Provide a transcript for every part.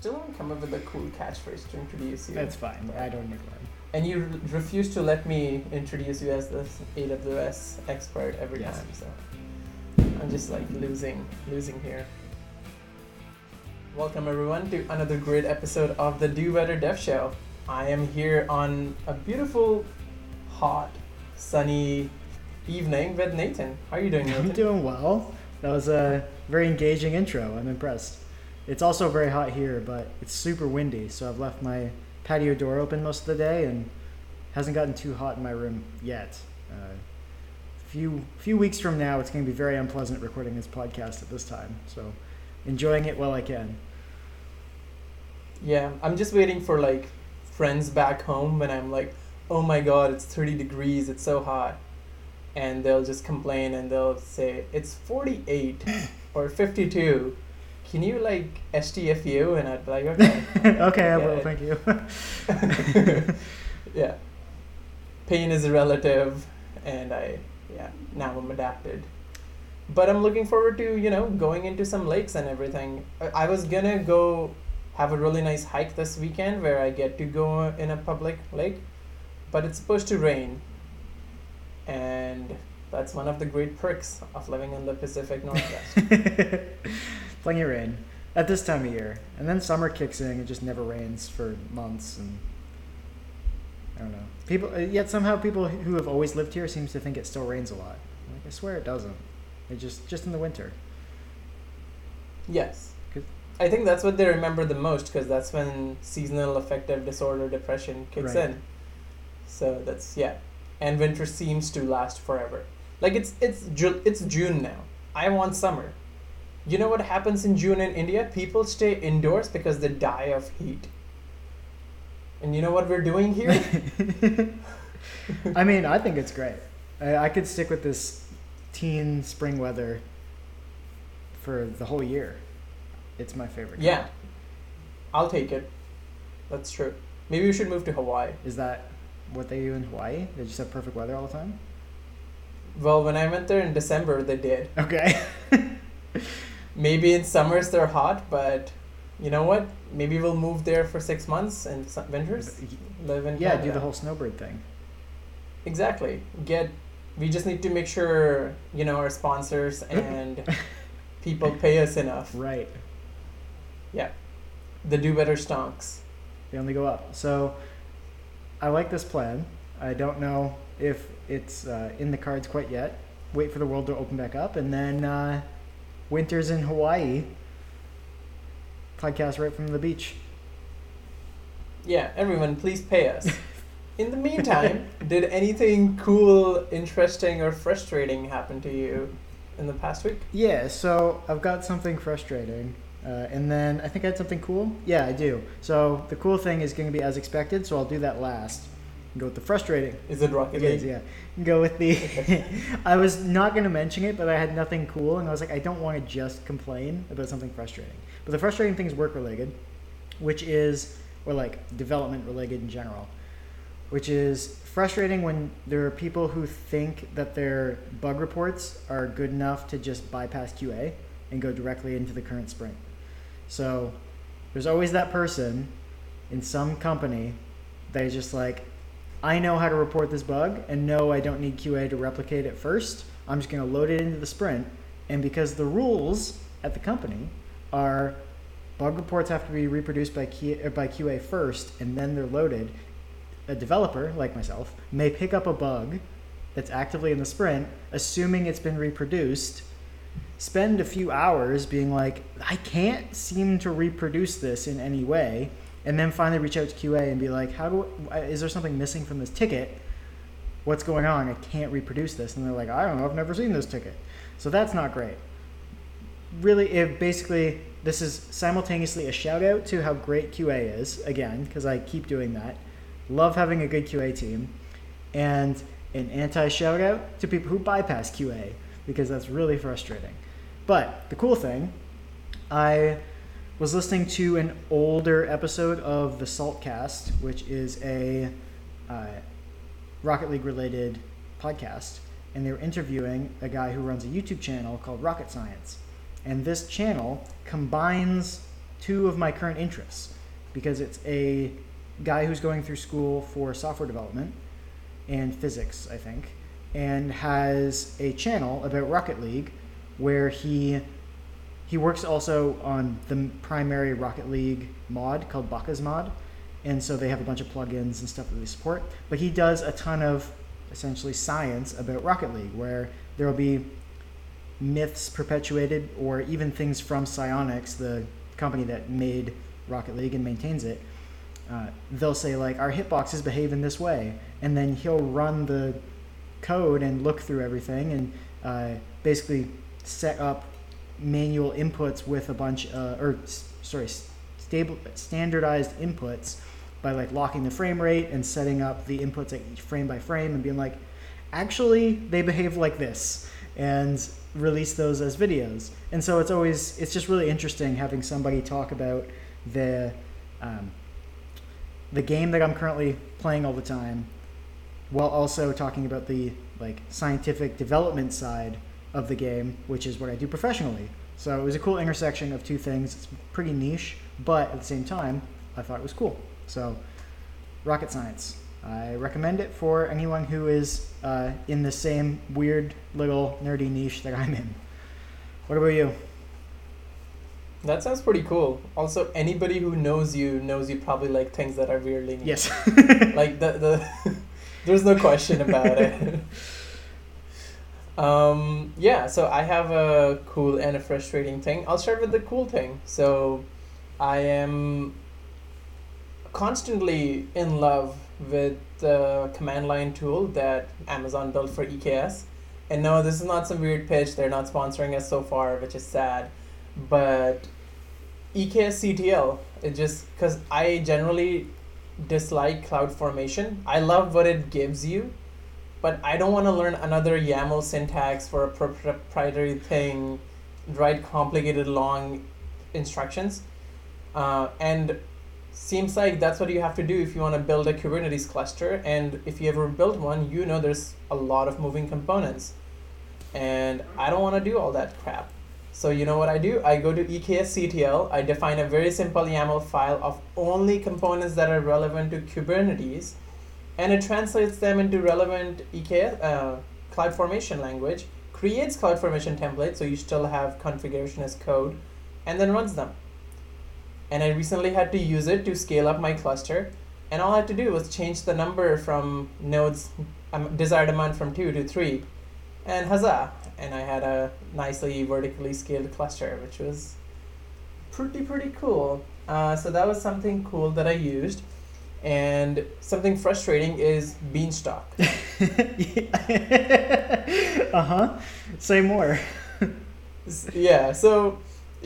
still haven't come up with a cool catchphrase to introduce you. That's fine. I don't need one. And you re- refuse to let me introduce you as the AWS expert every Yes. time, so I'm just like losing, losing here. Welcome everyone to another great episode of the Do Better Dev Show. I am here on a beautiful, hot, sunny evening with Nathan. How are you doing, I'm doing well. That was a very engaging intro. I'm impressed. It's also very hot here, but it's super windy, so I've left my patio door open most of the day and hasn't gotten too hot in my room yet. Uh, few few weeks from now, it's going to be very unpleasant recording this podcast at this time. So, enjoying it while I can. Yeah, I'm just waiting for like friends back home when I'm like, oh my god, it's 30 degrees, it's so hot. And they'll just complain and they'll say, it's 48 or 52. Can you like STFU? And I'd be like, okay. okay, I will. Thank you. yeah. Pain is a relative, and I, yeah, now I'm adapted. But I'm looking forward to, you know, going into some lakes and everything. I, I was gonna go have a really nice hike this weekend where I get to go in a public lake, but it's supposed to rain. And that's one of the great perks of living in the Pacific Northwest. Plenty of rain at this time of year, and then summer kicks in. It just never rains for months, and I don't know. People, uh, yet somehow people who have always lived here seems to think it still rains a lot. Like I swear it doesn't. It just just in the winter. Yes. I think that's what they remember the most because that's when seasonal affective disorder depression kicks Right. in. So that's yeah, and winter seems to last forever. Like it's it's Ju- it's June now. I want summer. You know what happens in June in India? People stay indoors because they die of heat. And you know what we're doing here? I mean, I think it's great. I, I could stick with this teen spring weather for the whole year. It's my favorite. yeah, I'll take it. That's true. Maybe we should move to Hawaii. Is that what they do in Hawaii? They just have perfect weather all the time. Well, when I went there in December, they did. Okay. Maybe in summers they're hot, but you know what? Maybe we'll move there for six months and winters live in Yeah, Canada. do the whole snowbird thing. exactly. Get. We just need to make sure you know our sponsors and people pay us enough. Right. Yeah. The do better stonks. They only go up. So I like this plan. I don't know if it's uh, in the cards quite yet. Wait for the world to open back up, and then uh, winters in Hawaii. Podcast right from the beach. Yeah, everyone, please pay us. In the meantime, did anything cool, interesting, or frustrating happen to you in the past week? Yeah, so I've got something frustrating. Uh, and then I think I had something cool. Yeah, I do. So the cool thing is going to be as expected, so I'll do that last. Go with the frustrating. Is it Rocket It is, League? yeah. Go with the. I was not going to mention it, but I had nothing cool, and I was like, I don't want to just complain about something frustrating. But the frustrating thing is work related, which is, or like development related in general, which is frustrating when there are people who think that their bug reports are good enough to just bypass QA and go directly into the current sprint. So there's always that person in some company that is just like, I know how to report this bug, and no, I don't need QA to replicate it first. I'm just going to load it into the sprint. And because the rules at the company are bug reports have to be reproduced by, Q, uh, by QA first, and then they're loaded, a developer, like myself, may pick up a bug that's actively in the sprint, assuming it's been reproduced, spend a few hours being like, I can't seem to reproduce this in any way, and then finally reach out to QA and be like, how do is there something missing from this ticket? What's going on? I can't reproduce this, and they're like, I don't know, I've never seen this ticket. So that's not great. Really, it basically this is simultaneously a shout out to how great QA is again because I keep doing that. Love having a good QA team, and an anti shout out to people who bypass QA because that's really frustrating. But the cool thing, I was listening to an older episode of the Saltcast, which is a uh, Rocket League related podcast, and they were interviewing a guy who runs a YouTube channel called Rocket Science. And this channel combines two of my current interests because it's a guy who's going through school for software development and physics, I think, and has a channel about Rocket League where he he works also on the primary Rocket League mod called BakkesMod, and so they have a bunch of plugins and stuff that they support. But he does a ton of essentially science about Rocket League, where there will be myths perpetuated or even things from Psyonix, the company that made Rocket League and maintains it. Uh, they'll say like our hitboxes behave in this way, and then he'll run the code and look through everything and uh, basically set up manual inputs with a bunch uh, or sorry stable standardized inputs by like locking the frame rate and setting up the inputs like frame by frame and being like actually they behave like this and release those as videos. And so it's always it's just really interesting having somebody talk about the um, the game that i'm currently playing all the time while also talking about the like scientific development side of the game, which is what I do professionally. So it was a cool intersection of two things. It's pretty niche, but at the same time, I thought it was cool. So, rocket science. I recommend it for anyone who is uh, in the same weird little nerdy niche that I'm in. What about you? That sounds pretty cool. Also, anybody who knows you knows you probably like things that are weirdly niche. Yes. like the the, there's no question about it. Um, yeah, so I have a cool and a frustrating thing. I'll start with the cool thing. So I am constantly in love with the command line tool that Amazon built for EKS. And no, this is not some weird pitch. They're not sponsoring us so far, which is sad. But EKS CTL, it just because I generally dislike cloud formation. I love what it gives you, but I don't want to learn another YAML syntax for a proprietary thing, write complicated long instructions. Uh, and seems like that's what you have to do if you want to build a Kubernetes cluster. And if you ever build one, you know there's a lot of moving components. And I don't want to do all that crap. So you know what I do? I go to EKSCTL, I define a very simple YAML file of only components that are relevant to Kubernetes and it translates them into relevant EKS, uh, CloudFormation language, creates cloud formation templates, so you still have configuration as code, and then runs them. And I recently had to use it to scale up my cluster, and all I had to do was change the number from nodes, um, desired amount from two to three, and huzzah! And I had a nicely vertically scaled cluster, which was pretty, pretty cool. Uh, so that was something cool that I used. And something frustrating is Beanstalk. uh huh. Say more. yeah, so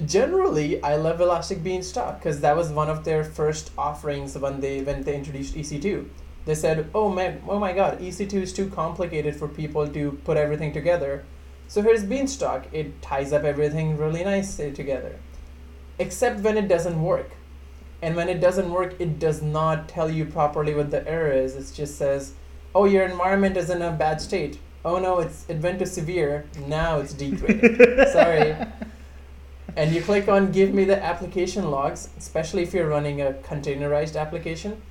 generally I love Elastic Beanstalk because that was one of their first offerings when they when they introduced EC2. They said, "Oh man, oh my God, EC2 is too complicated for people to put everything together." So here's Beanstalk. It ties up everything really nicely together. Except when it doesn't work and when it doesn't work it does not tell you properly what the error is. It just says oh your environment is in a bad state. Oh no it's it went to severe. Now it's degraded. Sorry. And you click on give me the application logs especially if you're running a containerized application.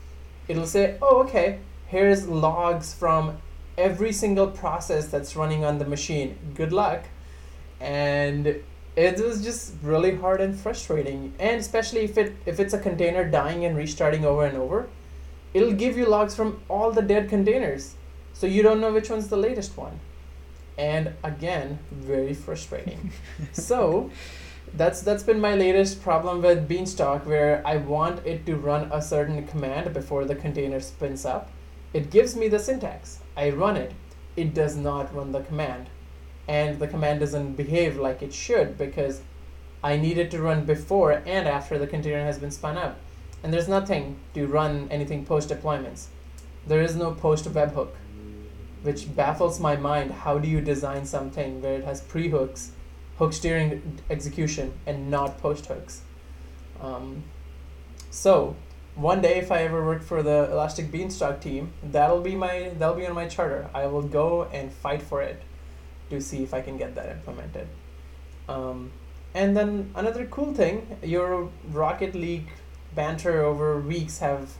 It'll say oh okay here's logs from every single process that's running on the machine. Good luck. And it was just really hard and frustrating. And especially if it if it's a container dying and restarting over and over it'll give you logs from all the dead containers. So you don't know which one's the latest one. And again very frustrating. So that's that's been my latest problem with beanstalk where i want it to run a certain command before the container spins up. It gives me the syntax. I run it. It does not run the command and the command doesn't behave like it should because I need it to run before and after the container has been spun up. And there's nothing to run anything post deployments. There is no post webhook, which baffles my mind. How do you design something where it has pre hooks, hooks during execution, and not post hooks? Um, so one day, if I ever work for the Elastic Beanstalk team, that'll be my that'll be on my charter. I will go and fight for it to see if I can get that implemented. Um, and then another cool thing, your Rocket League banter over weeks have,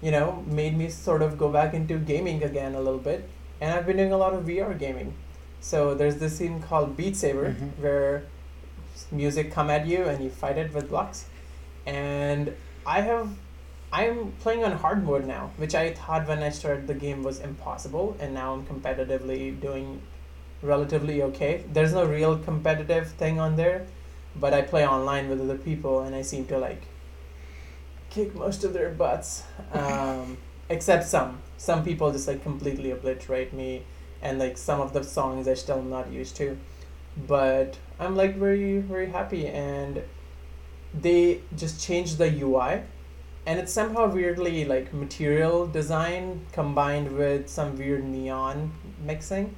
you know, made me sort of go back into gaming again a little bit. And I've been doing a lot of VR gaming. So there's this thing called Beat Saber Mhm. where music come at you and you fight it with blocks. And I have I'm playing on hard mode now, which I thought when I started the game was impossible, and now I'm competitively doing relatively okay. There's no real competitive thing on there, but I play online with other people, and I seem to like kick most of their butts, um, except some. Some people just like completely obliterate me, and like some of the songs I still not used to, but I'm like very very happy, and they just changed the UI and it's somehow weirdly like material design combined with some weird neon mixing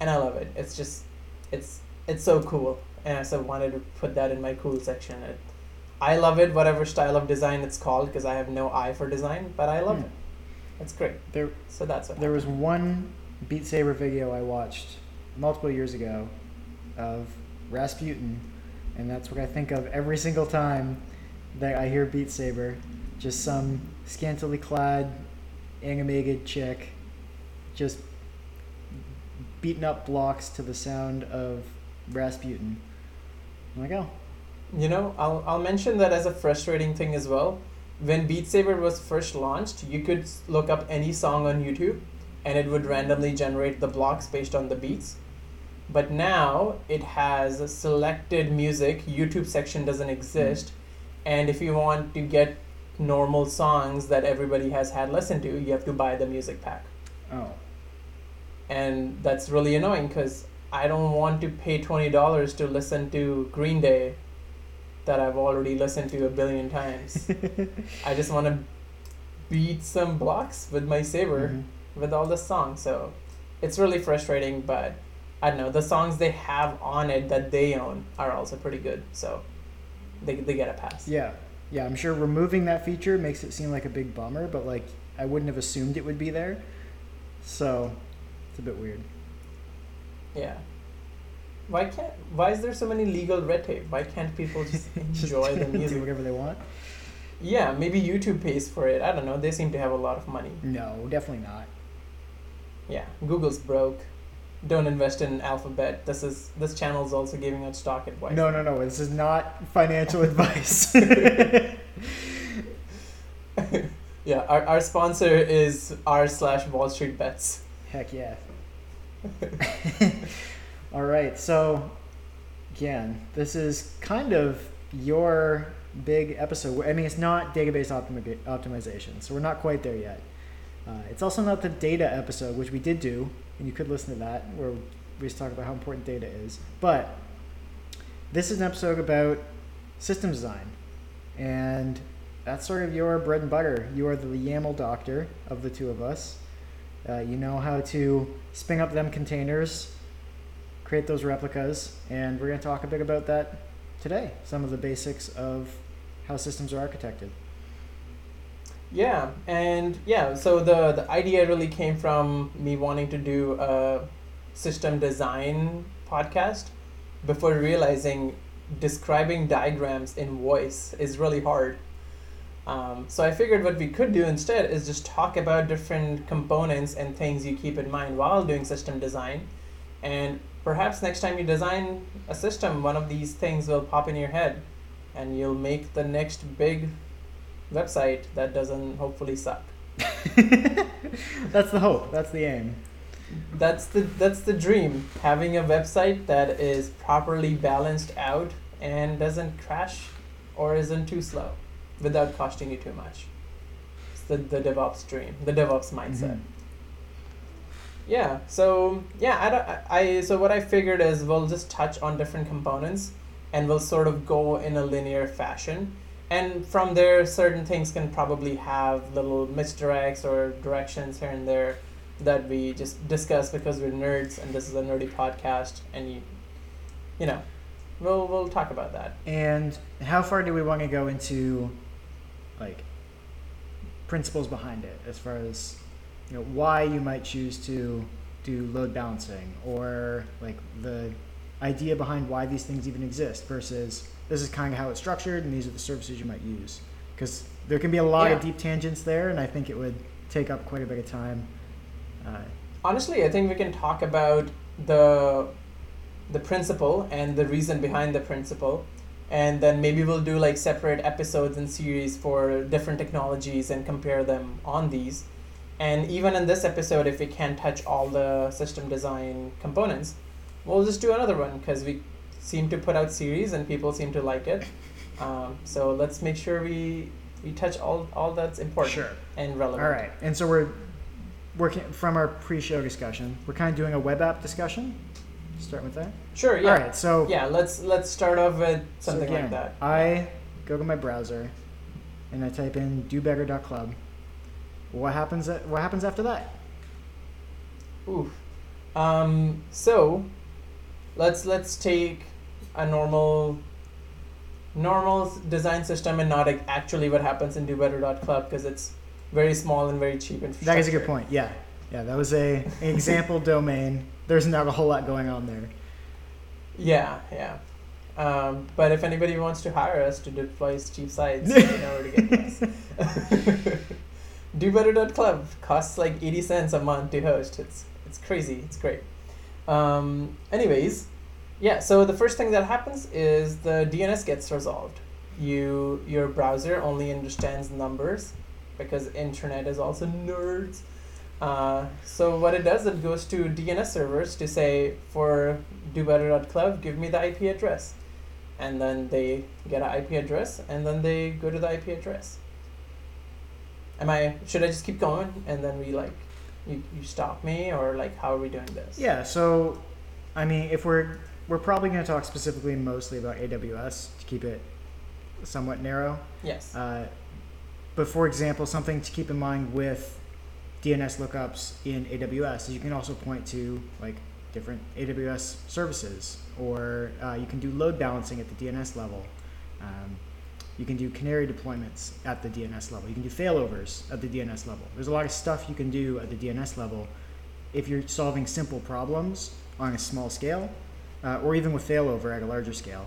and i love it. It's just it's it's so cool. And I so wanted to put that in my cool section. It, i love it whatever style of design it's called because i have no eye for design but i love Hmm. it. It's great. There, so that's what there was one Beat Saber video I watched multiple years ago of Rasputin, and that's what I think of every single time that I hear Beat Saber. Just some scantily clad, animated chick, just beating up blocks to the sound of Rasputin. I'm like, oh, You know, I'll, I'll mention that as a frustrating thing as well. When Beat Saber was first launched, you could look up any song on YouTube and it would randomly generate the blocks based on the beats. But now it has selected music, YouTube section doesn't exist. Hmm. And if you want to get normal songs that everybody has had listened to, you have to buy the music pack. oh, And that's really annoying because I don't want to pay $20 to listen to Green Day that I've already listened to a billion times. I just want to beat some blocks with my saber Mhm. with all the songs. So it's really frustrating, but I don't know. The songs they have on it that they own are also pretty good. So they, they get a pass. Yeah, yeah. I'm sure removing that feature makes it seem like a big bummer, but like I wouldn't have assumed it would be there. So it's a bit weird. Yeah. Why can't? Why is there so many legal red tape? Why can't people just enjoy the do music? whatever they want. Yeah, maybe YouTube pays for it. I don't know. They seem to have a lot of money. No, definitely not. Yeah, Google's broke. Don't invest in Alphabet. This is this channel is also giving out stock advice. No, no, no. This is not financial advice. yeah, our, our sponsor is r slash Wall Street Bets. Heck yeah. All right. So, again, this is kind of your big episode. I mean, it's not database optimi- optimization, so we're not quite there yet. Uh, it's also not the data episode, which we did do, and you could listen to that, where we just talk about how important data is. But this is an episode about system design, and that's sort of your bread and butter. You are the YAML doctor of the two of us. Uh, you know how to spin up them containers, create those replicas, and we're going to talk a bit about that today. Some of the basics of how systems are architected. Yeah, and yeah, so the the idea really came from me wanting to do a system design podcast before realizing describing diagrams in voice is really hard. Um, so I figured what we could do instead is just talk about different components and things you keep in mind while doing system design, and perhaps next time you design a system, one of these things will pop in your head, and you'll make the next big website that doesn't hopefully suck. That's the hope. That's the aim. That's the that's the dream. Having a website that is properly balanced out and doesn't crash or isn't too slow without costing you too much. It's the, the DevOps dream, the DevOps mindset. Mhm. Yeah. So yeah, I, don't, I I so what I figured is we'll just touch on different components, and we'll sort of go in a linear fashion, and from there certain things can probably have little misdirects or directions here and there that we just discuss because we're nerds and this is a nerdy podcast, and you, you know, we'll we'll talk about that. And how far do we want to go into, like, principles behind it, as far as, you know, why you might choose to do load balancing, or like the idea behind why these things even exist versus this is kind of how it's structured and these are the services you might use. Because there can be a lot of deep tangents there and i think it would take up quite a bit of time uh, Honestly, I think we can talk about the the principle and the reason behind the principle, and then maybe we'll do like separate episodes and series for different technologies and compare them on these. And even in this episode, if we can't touch all the system design components, we'll just do another one because we seem to put out series and people seem to like it. Um, so let's make sure we we touch all all that's important and relevant. all right and so we're working from our pre-show discussion we're kind of doing a web app discussion start with that Sure. Yeah. all right so Yeah, let's let's start off with So something like that. I go to my browser and I type in dobetter.club. What happens at, what happens after that? Oof. Um, so let's let's take a normal normal design system and not like actually what happens in dobetter.club because it's very small and very cheap infrastructure. That is a good point. Yeah. Yeah, that was a an example domain. There's not a whole lot going on there. Yeah, yeah. Um, but if anybody wants to hire us to deploy cheap sites, you know where to get us. DoBetter.club costs like 80 cents a month to host. It's it's crazy. It's great. Um, anyways, yeah. So the first thing that happens is the DNS gets resolved. You your browser only understands numbers because internet is also nerds. Uh, so what it does, it goes to DNS servers to say for dobetter.club, give me the IP address, and then they get an IP address, and then they go to the IP address. Am I? Should I just keep going, and then we like, you, you stop me, or like how are we doing this? Yeah, so I mean, if we're we're probably going to talk specifically mostly about AWS to keep it somewhat narrow. Yes. Uh, but for example, something to keep in mind with DNS lookups in AWS is you can also point to like different AWS services, or uh, you can do load balancing at the DNS level. Um, you can do canary deployments at the DNS level. You can do failovers at the DNS level. There's a lot of stuff you can do at the DNS level if you're solving simple problems on a small scale, uh, or even with failover at a larger scale.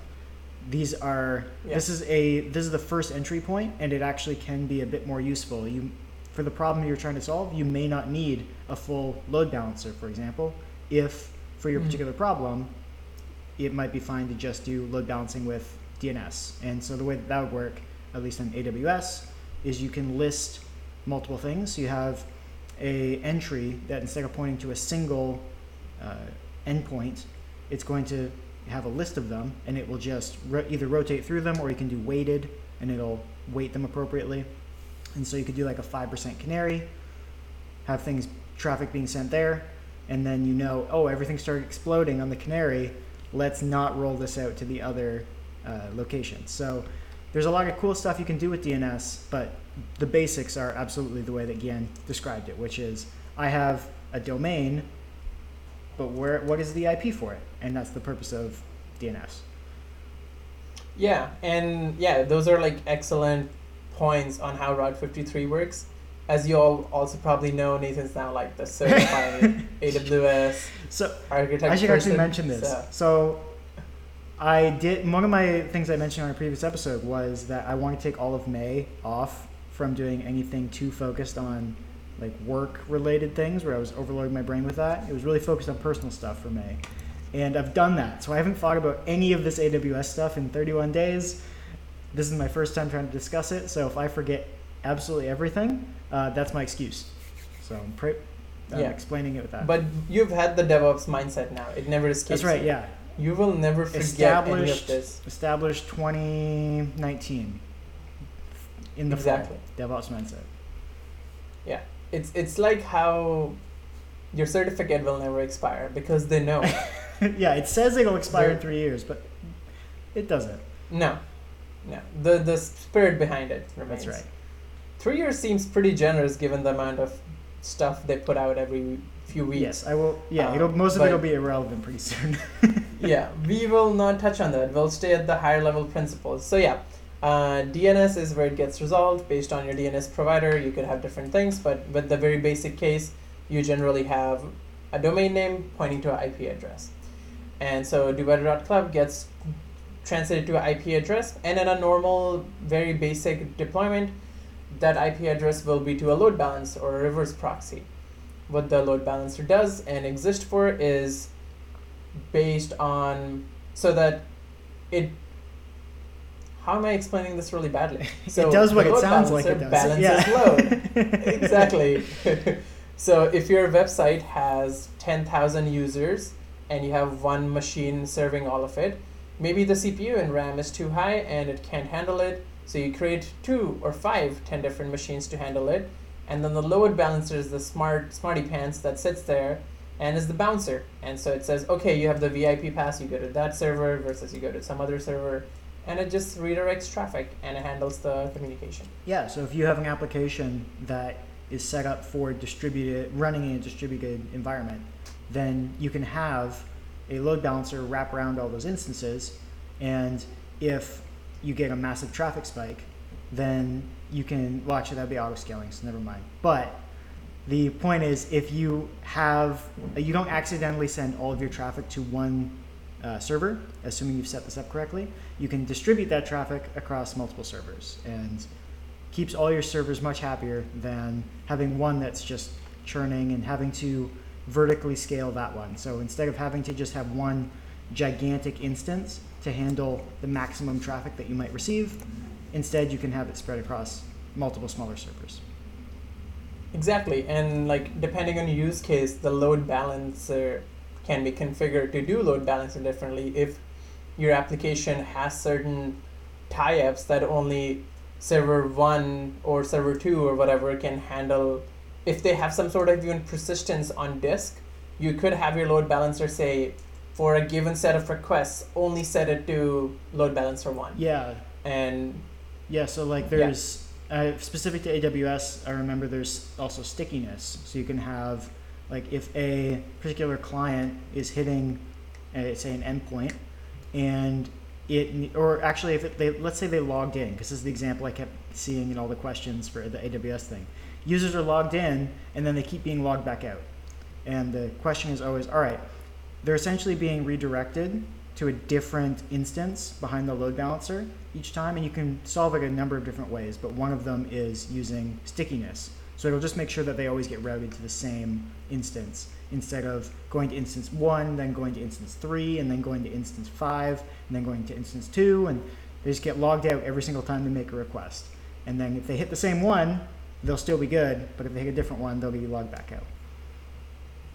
These are Yeah. this is a this is the first entry point, and it actually can be a bit more useful. You for the problem you're trying to solve, you may not need a full load balancer, for example. If for your Mhm. particular problem, it might be fine to just do load balancing with DNS. And so the way that, that would work, at least on AWS, is you can list multiple things. So you have a entry that instead of pointing to a single uh, endpoint, it's going to have a list of them, and it will just ro- either rotate through them, or you can do weighted, and it'll weight them appropriately. And so you could do like a five percent canary, have things traffic being sent there, and then you know, oh, everything started exploding on the canary. Let's not roll this out to the other uh, locations. So there's a lot of cool stuff you can do with DNS, but the basics are absolutely the way that Gian described it, which is I have a domain, but where what is the IP for it? And that's the purpose of DNS. Yeah, and yeah, those are like excellent points on how Route 53 works. As you all also probably know, Nathan's now like the certified AWS So architect. I should actually person, mention this. so- So I did one of my things I mentioned on a previous episode was that I want to take all of May off from doing anything too focused on like work related things where I was overloading my brain with that. It was really focused on personal stuff for May. And I've done that. So I haven't thought about any of this AWS stuff in 31 days. This is my first time trying to discuss it. So if I forget absolutely everything, uh, that's my excuse. So I'm, pre- Yeah. explaining it with that. But you've had the DevOps mindset now. It never escapes. that's right, you. yeah. You will never forget any of established this. established 2019 in the Exactly. fall DevOps mindset. Yeah, it's it's like how your certificate will never expire because they know. yeah, it says it'll expire in three years, but it doesn't. no, no. The the spirit behind it remains. That's right. Three years seems pretty generous given the amount of stuff they put out every few weeks. Yes, I will. Yeah, Um, it'll most of it'll be irrelevant pretty soon. yeah, we will not touch on that. We'll stay at the higher level principles. So yeah, uh, DNS is where it gets resolved based on your DNS provider. You could have different things, but with the very basic case, you generally have a domain name pointing to an IP address. And so dobetter.club gets translated to an IP address, and in a normal, very basic deployment, that IP address will be to a load balancer or a reverse proxy. What the load balancer does and exists for is based on so that it how am I explaining this really badly? So it does what it sounds like it does. Balances yeah. load. exactly. so if your website has 10,000 users and you have one machine serving all of it, maybe the CPU and RAM is too high and it can't handle it. So you create two or five, 10 different machines to handle it. And then the load balancer is the smart smarty pants that sits there and is the bouncer. And so it says, okay, you have the VIP pass, you go to that server versus you go to some other server and it just redirects traffic and it handles the communication. Yeah, so if you have an application that is set up for distributed running in a distributed environment, then you can have a load balancer wrap around all those instances and if you get a massive traffic spike, then you can well actually that'd be auto scaling, so never mind. But the point is if you have you don't accidentally send all of your traffic to one uh, server, assuming you've set this up correctly, you can distribute that traffic across multiple servers and keeps all your servers much happier than having one that's just churning and having to vertically scale that one. So instead of having to just have one gigantic instance to handle the maximum traffic that you might receive, instead you can have it spread across multiple smaller servers. Exactly, and like depending on your use case, the load balancer can be configured to do load balancing differently if your application has certain tie-ups that only server 1 or server 2 or whatever can handle if they have some sort of even persistence on disk you could have your load balancer say for a given set of requests only set it to load balancer 1 Yeah, and yeah. So like there's uh, specific to AWS. I remember there's also stickiness. So you can have like if a particular client is hitting, uh, say an endpoint, and it or actually if it, they let's say they logged in because this is the example I kept seeing in all the questions for the AWS thing. Users are logged in and then they keep being logged back out, and the question is always, all right, they're essentially being redirected to a different instance behind the load balancer each time, and you can solve it a number of different ways. But one of them is using stickiness. So it'll just make sure that they always get routed to the same instance instead of going to instance one, then going to instance three, and then going to instance five, and then going to instance two, and they just get logged out every single time they make a request. And then if they hit the same one, they'll still be good, but if they hit a different one, they'll be logged back out.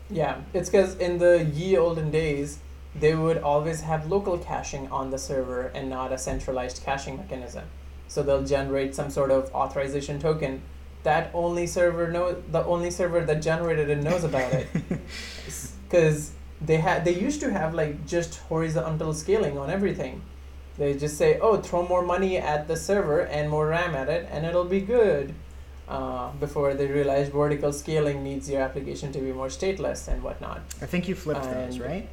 Yeah, it's because in the ye olden days, they would always have local caching on the server and not a centralized caching mechanism. So they'll generate some sort of authorization token that only server know the only server that generated it knows about it. Because they had they used to have like just horizontal scaling on everything. They just say, oh, throw more money at the server and more RAM at it, and it'll be good. Uh, before they realized vertical scaling needs your application to be more stateless and whatnot. I think you flipped those, right?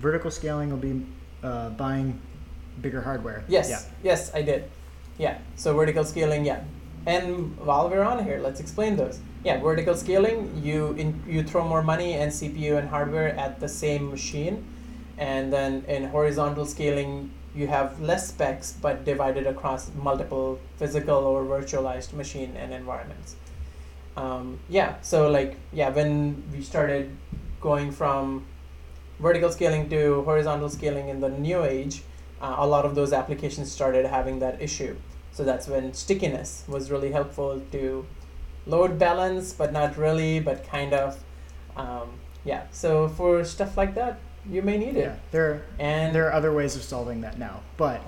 Vertical scaling will be uh, buying bigger hardware. Yes, Yeah. yes, I did. Yeah, so vertical scaling, yeah. And while we're on here, let's explain those. Yeah, vertical scaling, you in, you throw more money and CPU and hardware at the same machine, and then in horizontal scaling, you have less specs but divided across multiple physical or virtualized machine and environments. Um, yeah, so like yeah, when we started going from vertical scaling to horizontal scaling in the new age, uh, a lot of those applications started having that issue. So that's when stickiness was really helpful to load balance, but not really, but kind of. Um, yeah, so for stuff like that, you may need it. Yeah, there And there are other ways of solving that now, but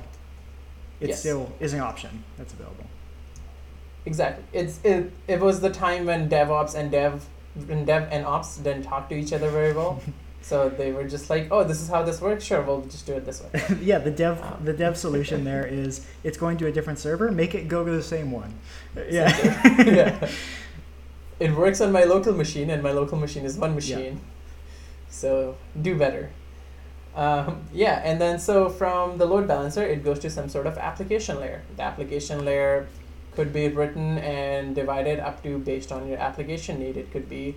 it Yes. still is an option that's available. exactly, it's it, it was the time when DevOps and Dev, when Dev and Ops didn't talk to each other very well. so they were just like, oh, this is how this works. Sure, we'll just do it this way. yeah, the dev Um. the dev solution there is it's going to a different server, make it go to the same one. Yeah. yeah. It works on my local machine, and my local machine is one machine. So do better. Um, yeah, and then so from the load balancer, it goes to some sort of application layer. The application layer could be written and divided up to based on your application need. It could be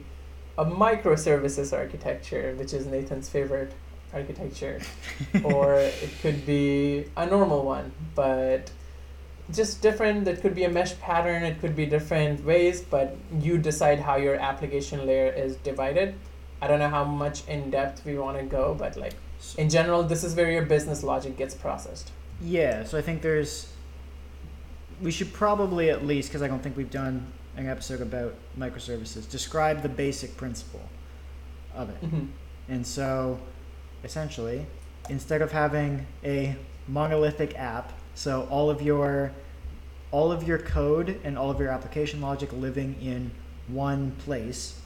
a microservices architecture, which is Nathan's favorite architecture, or it could be a normal one, but just different. It could be a mesh pattern. It could be different ways, but you decide how your application layer is divided. I don't know how much in depth we want to go, but like in general, this is where your business logic gets processed. Yeah, so I think there's. We should probably at least, because I don't think we've done an episode about microservices, describe the basic principle of it. hmm And so, essentially, instead of having a monolithic app, so all of your all of your code and all of your application logic living in one place,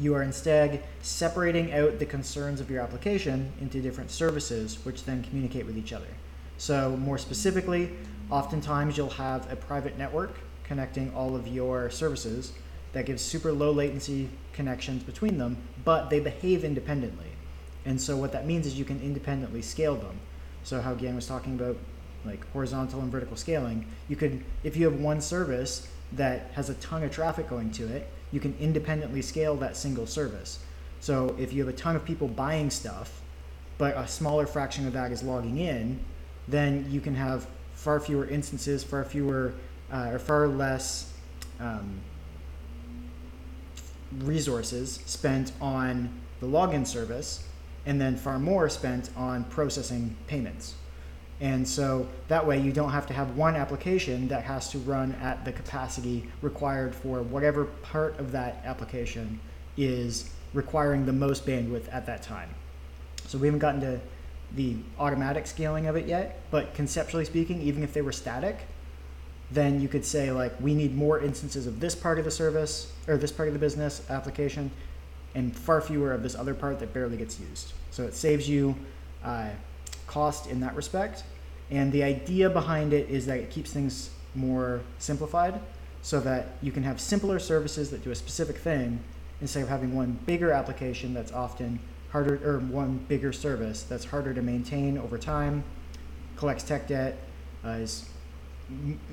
you are instead separating out the concerns of your application into different services which then communicate with each other. So, more specifically, oftentimes you'll have a private network connecting all of your services that gives super low latency connections between them, but they behave independently. And so what that means is you can independently scale them. So how Gian was talking about like horizontal and vertical scaling, you could if you have one service that has a ton of traffic going to it, you can independently scale that single service. So if you have a ton of people buying stuff, but a smaller fraction of that is logging in, then you can have far fewer instances, far fewer uh, or far less um, resources spent on the login service and then far more spent on processing payments. And so that way you don't have to have one application that has to run at the capacity required for whatever part of that application is requiring the most bandwidth at that time. So we haven't gotten to the automatic scaling of it yet, but conceptually speaking, even if they were static, then you could say like we need more instances of this part of the service or this part of the business application and far fewer of this other part that barely gets used so it saves you uh, cost in that respect and the idea behind it is that it keeps things more simplified so that you can have simpler services that do a specific thing instead of having one bigger application that's often harder or one bigger service that's harder to maintain over time collects tech debt uh, is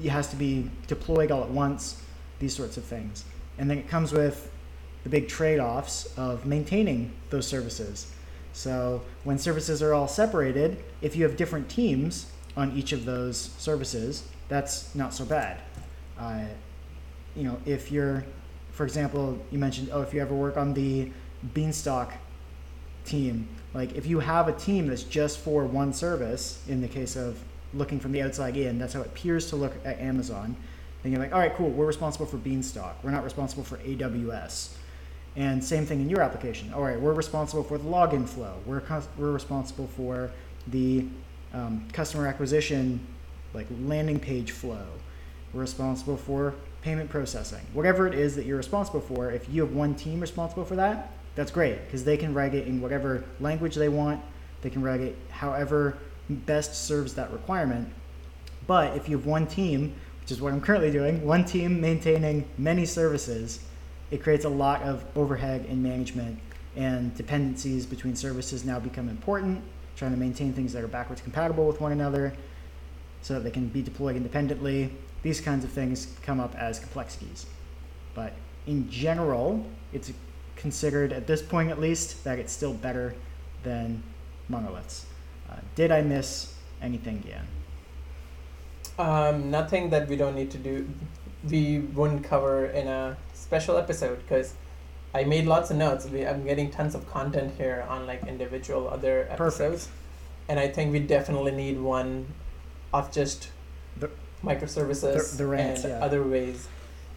it has to be deployed all at once, these sorts of things. And then it comes with the big trade offs of maintaining those services. So when services are all separated, if you have different teams on each of those services, that's not so bad. Uh, you know, if you're, for example, you mentioned, oh, if you ever work on the Beanstalk team, like if you have a team that's just for one service, in the case of looking from the outside in, that's how it appears to look at Amazon. Then you're like, all right, cool, we're responsible for Beanstalk. We're not responsible for AWS. And same thing in your application. All right, we're responsible for the login flow. We're, we're responsible for the um, customer acquisition, like landing page flow. We're responsible for payment processing. Whatever it is that you're responsible for, if you have one team responsible for that, that's great because they can write it in whatever language they want. They can write it however best serves that requirement. But if you have one team, which is what I'm currently doing, one team maintaining many services, it creates a lot of overhead in management and dependencies between services now become important, trying to maintain things that are backwards compatible with one another so that they can be deployed independently. These kinds of things come up as complexities. But in general, it's considered, at this point at least, that it's still better than monoliths. Uh, did I miss anything, Gian? Um, nothing that we don't need to do. We wouldn't cover in a special episode because I made lots of notes. We, I'm getting tons of content here on like individual other episodes, Perfect. and I think we definitely need one of just The- microservices the- the rants, and yeah. other ways.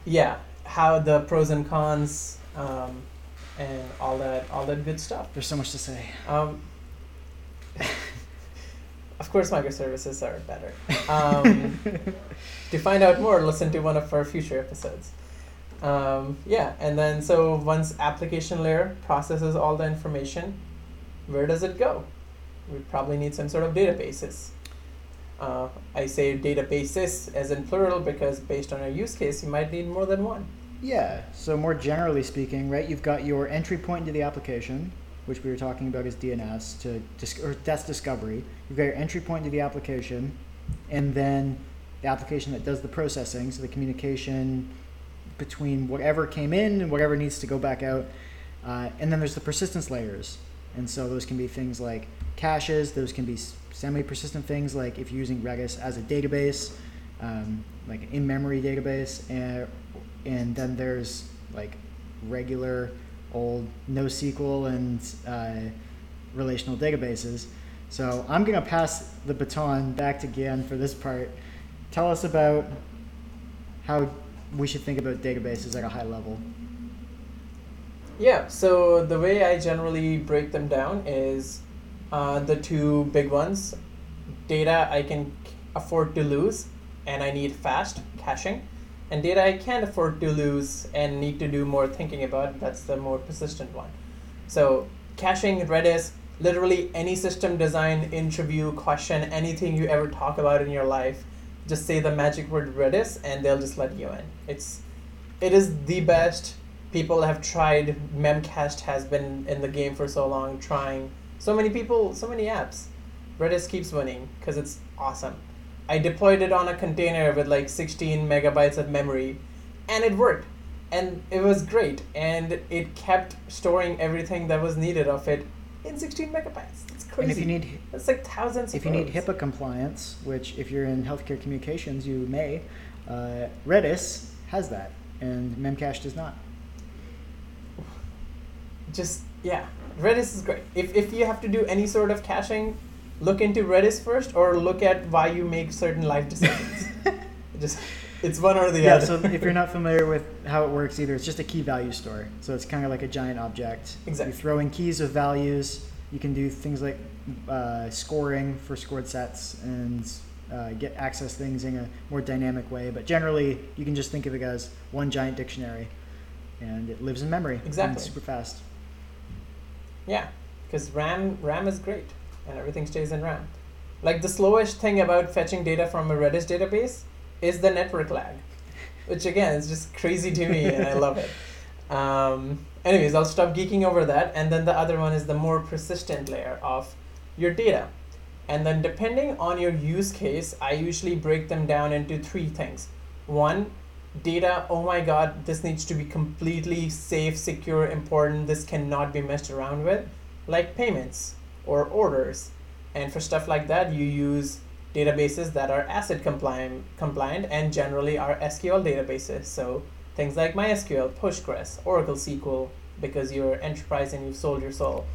Yeah, how the pros and cons, um, and all that, all that good stuff. There's so much to say. Um, of course, microservices are better. Um, to find out more, listen to one of our future episodes. Um, yeah, and then so once application layer processes all the information, where does it go? We probably need some sort of databases. Uh, I say databases as in plural because based on a use case, you might need more than one. Yeah. So more generally speaking, right? You've got your entry point into the application, which we were talking about as DNS to dis- or that's discovery. You've got your entry point into the application, and then the application that does the processing, so the communication between whatever came in and whatever needs to go back out. Uh, and then there's the persistence layers. And so those can be things like caches, those can be semi persistent things like if you're using Redis as a database, um, like an in memory database, and, and then there's like regular old NoSQL and uh, relational databases. So I'm going to pass the baton back to Gian for this part. Tell us about how we should think about databases at a high level. Yeah, so the way I generally break them down is uh, the two big ones data I can afford to lose and I need fast caching, and data I can't afford to lose and need to do more thinking about. That's the more persistent one. So, caching Redis, literally any system design interview question, anything you ever talk about in your life, just say the magic word Redis and they'll just let you in. It's it is the best. People have tried. Memcached has been in the game for so long, trying. So many people, so many apps. Redis keeps winning because it's awesome. I deployed it on a container with like 16 megabytes of memory, and it worked, and it was great, and it kept storing everything that was needed of it in 16 megabytes. Crazy. And if you need, it's like thousands. If you need HIPAA compliance, which if you're in healthcare communications, you may, uh, Redis has that, and Memcache does not. Just yeah, Redis is great. If if you have to do any sort of caching, look into Redis first, or look at why you make certain life decisions. just it's one or the other. yeah, other. so if you're not familiar with how it works either, it's just a key value store. So it's kind of like a giant object. Exactly. You throw in keys with values. You can do things like uh, scoring for scored sets and uh, get access things in a more dynamic way. But generally, you can just think of it as one giant dictionary, and it lives in memory. Exactly. super fast. Yeah, because RAM RAM is great, and everything stays in RAM. Like the slowest thing about fetching data from a Redis database is the network lag, which again is just crazy to me, and I love it. Um, anyways, I'll stop geeking over that, and then the other one is the more persistent layer of your data. And then depending on your use case, I usually break them down into three things. One, data, oh my god, this needs to be completely safe, secure, important, this cannot be messed around with, like payments or orders. And for stuff like that, you use databases that are ACID compliant, compliant and generally are SQL databases. So things like MySQL, Postgres, Oracle SQL, because you're enterprise and you've sold your soul.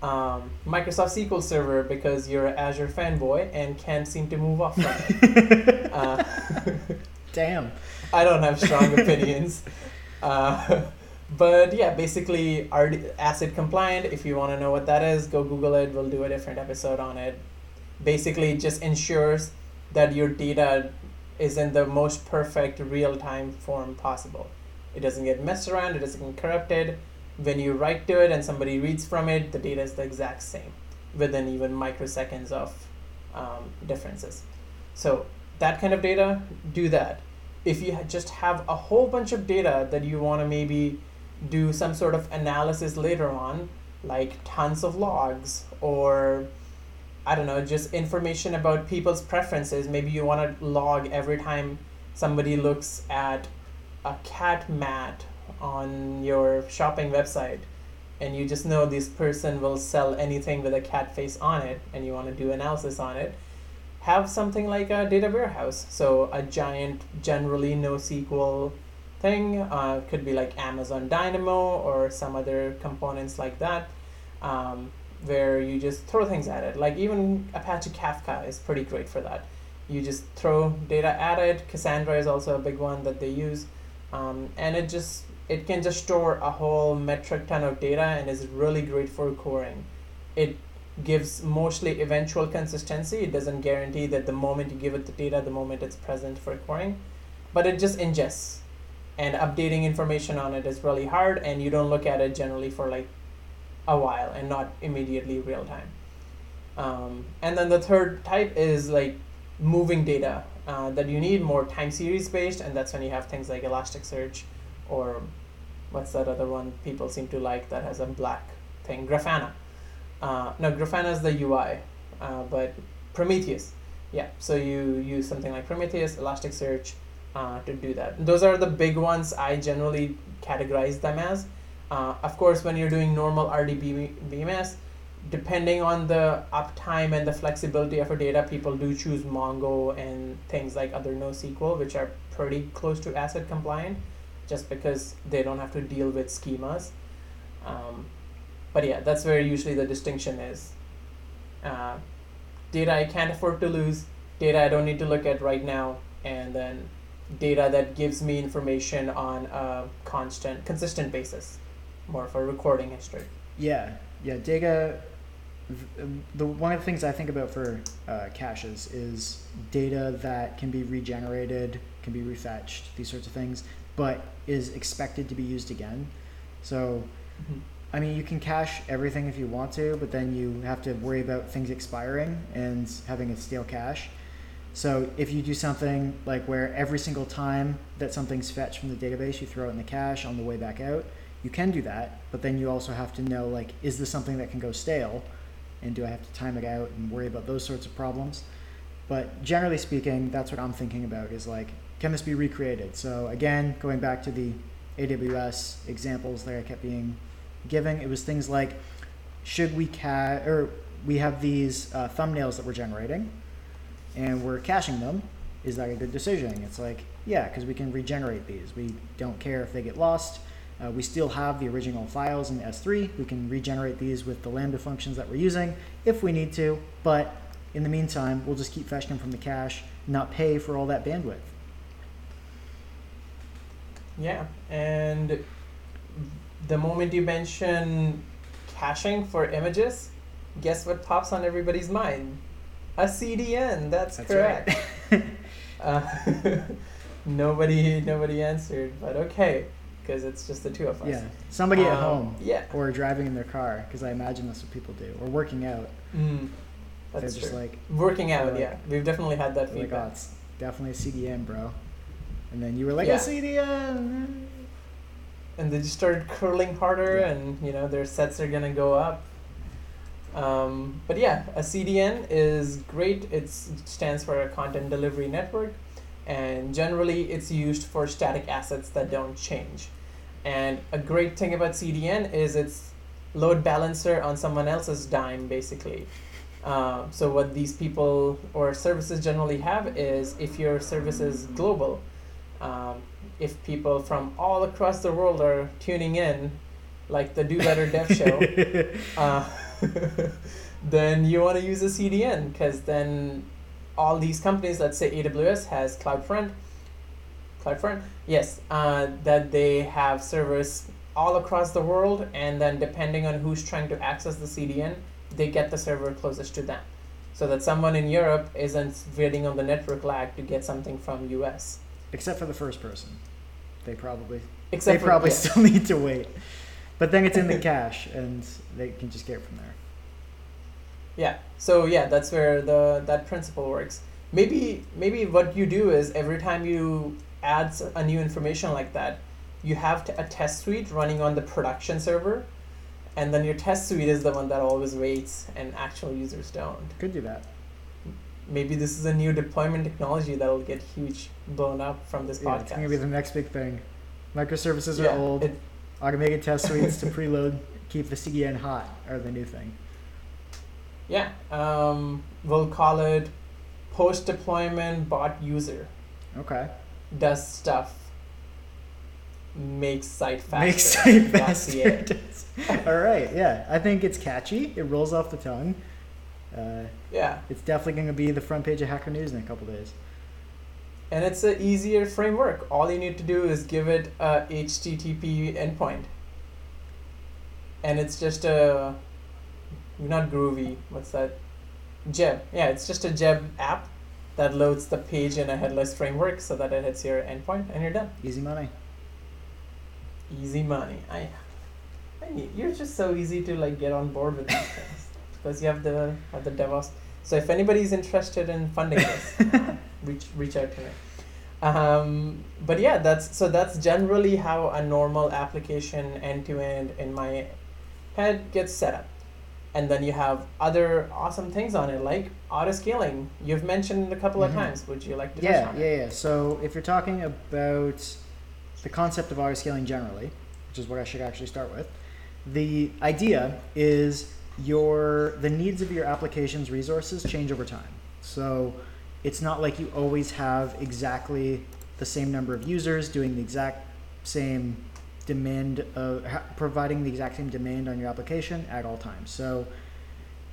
Um, Microsoft SQL Server because you're an Azure fanboy and can't seem to move off from it. uh, Damn. I don't have strong opinions. Uh, but yeah, basically, ACID compliant. If you want to know what that is, go Google it. We'll do a different episode on it. Basically, just ensures that your data is in the most perfect real time form possible. It doesn't get messed around, it doesn't get corrupted. When you write to it and somebody reads from it, the data is the exact same within even microseconds of um, differences. So, that kind of data, do that. If you just have a whole bunch of data that you want to maybe do some sort of analysis later on, like tons of logs or I don't know, just information about people's preferences. Maybe you want to log every time somebody looks at a cat mat on your shopping website and you just know this person will sell anything with a cat face on it and you want to do analysis on it have something like a data warehouse so a giant generally NoSQL thing uh, could be like amazon dynamo or some other components like that um, where you just throw things at it. Like even apache kafka is pretty great for that. You just throw data at it. Cassandra is also a big one that they use. Um, and it just it can just store a whole metric ton of data and is really great for querying. It gives mostly eventual consistency. It doesn't guarantee that the moment you give it the data the moment it's present for querying. But it just ingests. And updating information on it is really hard and you don't look at it generally for like a while and not immediately real time um, and then the third type is like moving data uh, that you need more time series based and that's when you have things like elasticsearch or what's that other one people seem to like that has a black thing grafana uh, no grafana is the ui uh, but prometheus yeah so you use something like prometheus elasticsearch uh, to do that. Those are the big ones I generally categorize them as. Uh, of course, when you're doing normal RDBMS, depending on the uptime and the flexibility of our data, people do choose Mongo and things like other NoSQL, which are pretty close to ACID compliant, just because they don't have to deal with schemas. Um, but yeah, that's where usually the distinction is. Uh, data I can't afford to lose, data I don't need to look at right now, and then data that gives me information on a constant, consistent basis, more for recording history. Yeah, yeah. Data. The one of the things I think about for uh, caches is data that can be regenerated, can be refetched, these sorts of things, but is expected to be used again. So, Mhm. I mean, you can cache everything if you want to, but then you have to worry about things expiring and having a stale cache. So if you do something like where every single time that something's fetched from the database, you throw it in the cache on the way back out, you can do that, but then you also have to know like, is this something that can go stale? And do I have to time it out and worry about those sorts of problems? But generally speaking, that's what I'm thinking about is like, can this be recreated? So again, going back to the AWS examples that I kept being giving, it was things like, should we ca- or we have these uh, thumbnails that we're generating, and we're caching them. Is that a good decision? It's like, yeah, because we can regenerate these. We don't care if they get lost. Uh, we still have the original files in S3. We can regenerate these with the Lambda functions that we're using if we need to. But in the meantime, we'll just keep fetching them from the cache, not pay for all that bandwidth. Yeah, and the moment you mention caching for images, guess what pops on everybody's mind? A CDN. That's, That's correct. right. Uh, nobody, nobody answered, but okay, because it's just the two of us. yeah, somebody at Um, home Yeah. or driving in their car, because I imagine that's what people do, or working out. Mm, They're that's just true. like, Working out. like- yeah, we've definitely had that they're like, oh, feedback. it's definitely a CDN, bro. And then you were like, Yeah. a CDN. and they just started curling harder Yeah. and you know their sets are gonna go up um, but yeah a cdn is great it stands for a content delivery network and generally it's used for static assets that don't change and a great thing about cdn is it's load balancer on someone else's dime basically. Uh, so what these people or services generally have is if your service is global um, if people from all across the world are tuning in, like the Do Better Dev show, uh, then you want to use a CDN because then all these companies, let's say AWS has CloudFront, CloudFront, yes, uh, that they have servers all across the world, and then depending on who's trying to access the CDN, they get the server closest to them, so that someone in Europe isn't waiting on the network lag to get something from US. Except for the first person. They probably Except they probably still need to wait. But then it's in the cache and they can just get it from there. Yeah. So yeah, that's where the that principle works. Maybe maybe what you do is every time you add a new information like that, you have a test suite running on the production server, and then your test suite is the one that always waits, and actual users don't. Could do that. Maybe this is a new deployment technology that will get huge blown up from this Yeah, podcast. it's gonna be the next big thing. Microservices yeah, are old. it- Automated test suites to preload, keep the CDN hot are the new thing. yeah. Um, we'll call it post deployment bot user. Okay. Does stuff makes site faster. Makes faster. All right. Yeah, I think it's catchy. It rolls off the tongue. Uh, Yeah, it's definitely going to be the front page of Hacker News in a couple days. and it's an easier framework. All you need to do is give it a HTTP endpoint, and it's just a not Groovy. What's that? Jeb. Yeah, it's just a Jeb app that loads the page in a headless framework so that it hits your endpoint, and you're done. Easy money. Easy money. I, I mean, you're just so easy to like get on board with these things because you have the have the DevOps. So if anybody's interested in funding this, uh, reach reach out to me. Um, but yeah, that's so that's generally how a normal application end to end in my head gets set up. And then you have other awesome things on it, like auto scaling. You've mentioned a couple Mhm. of times. Would you like to touch Yeah, yeah, it? yeah. So if you're talking about the concept of auto scaling generally, which is what I should actually start with, the idea is your the needs of your application's resources change over time. So it's not like you always have exactly the same number of users doing the exact same demand of providing the exact same demand on your application at all times. So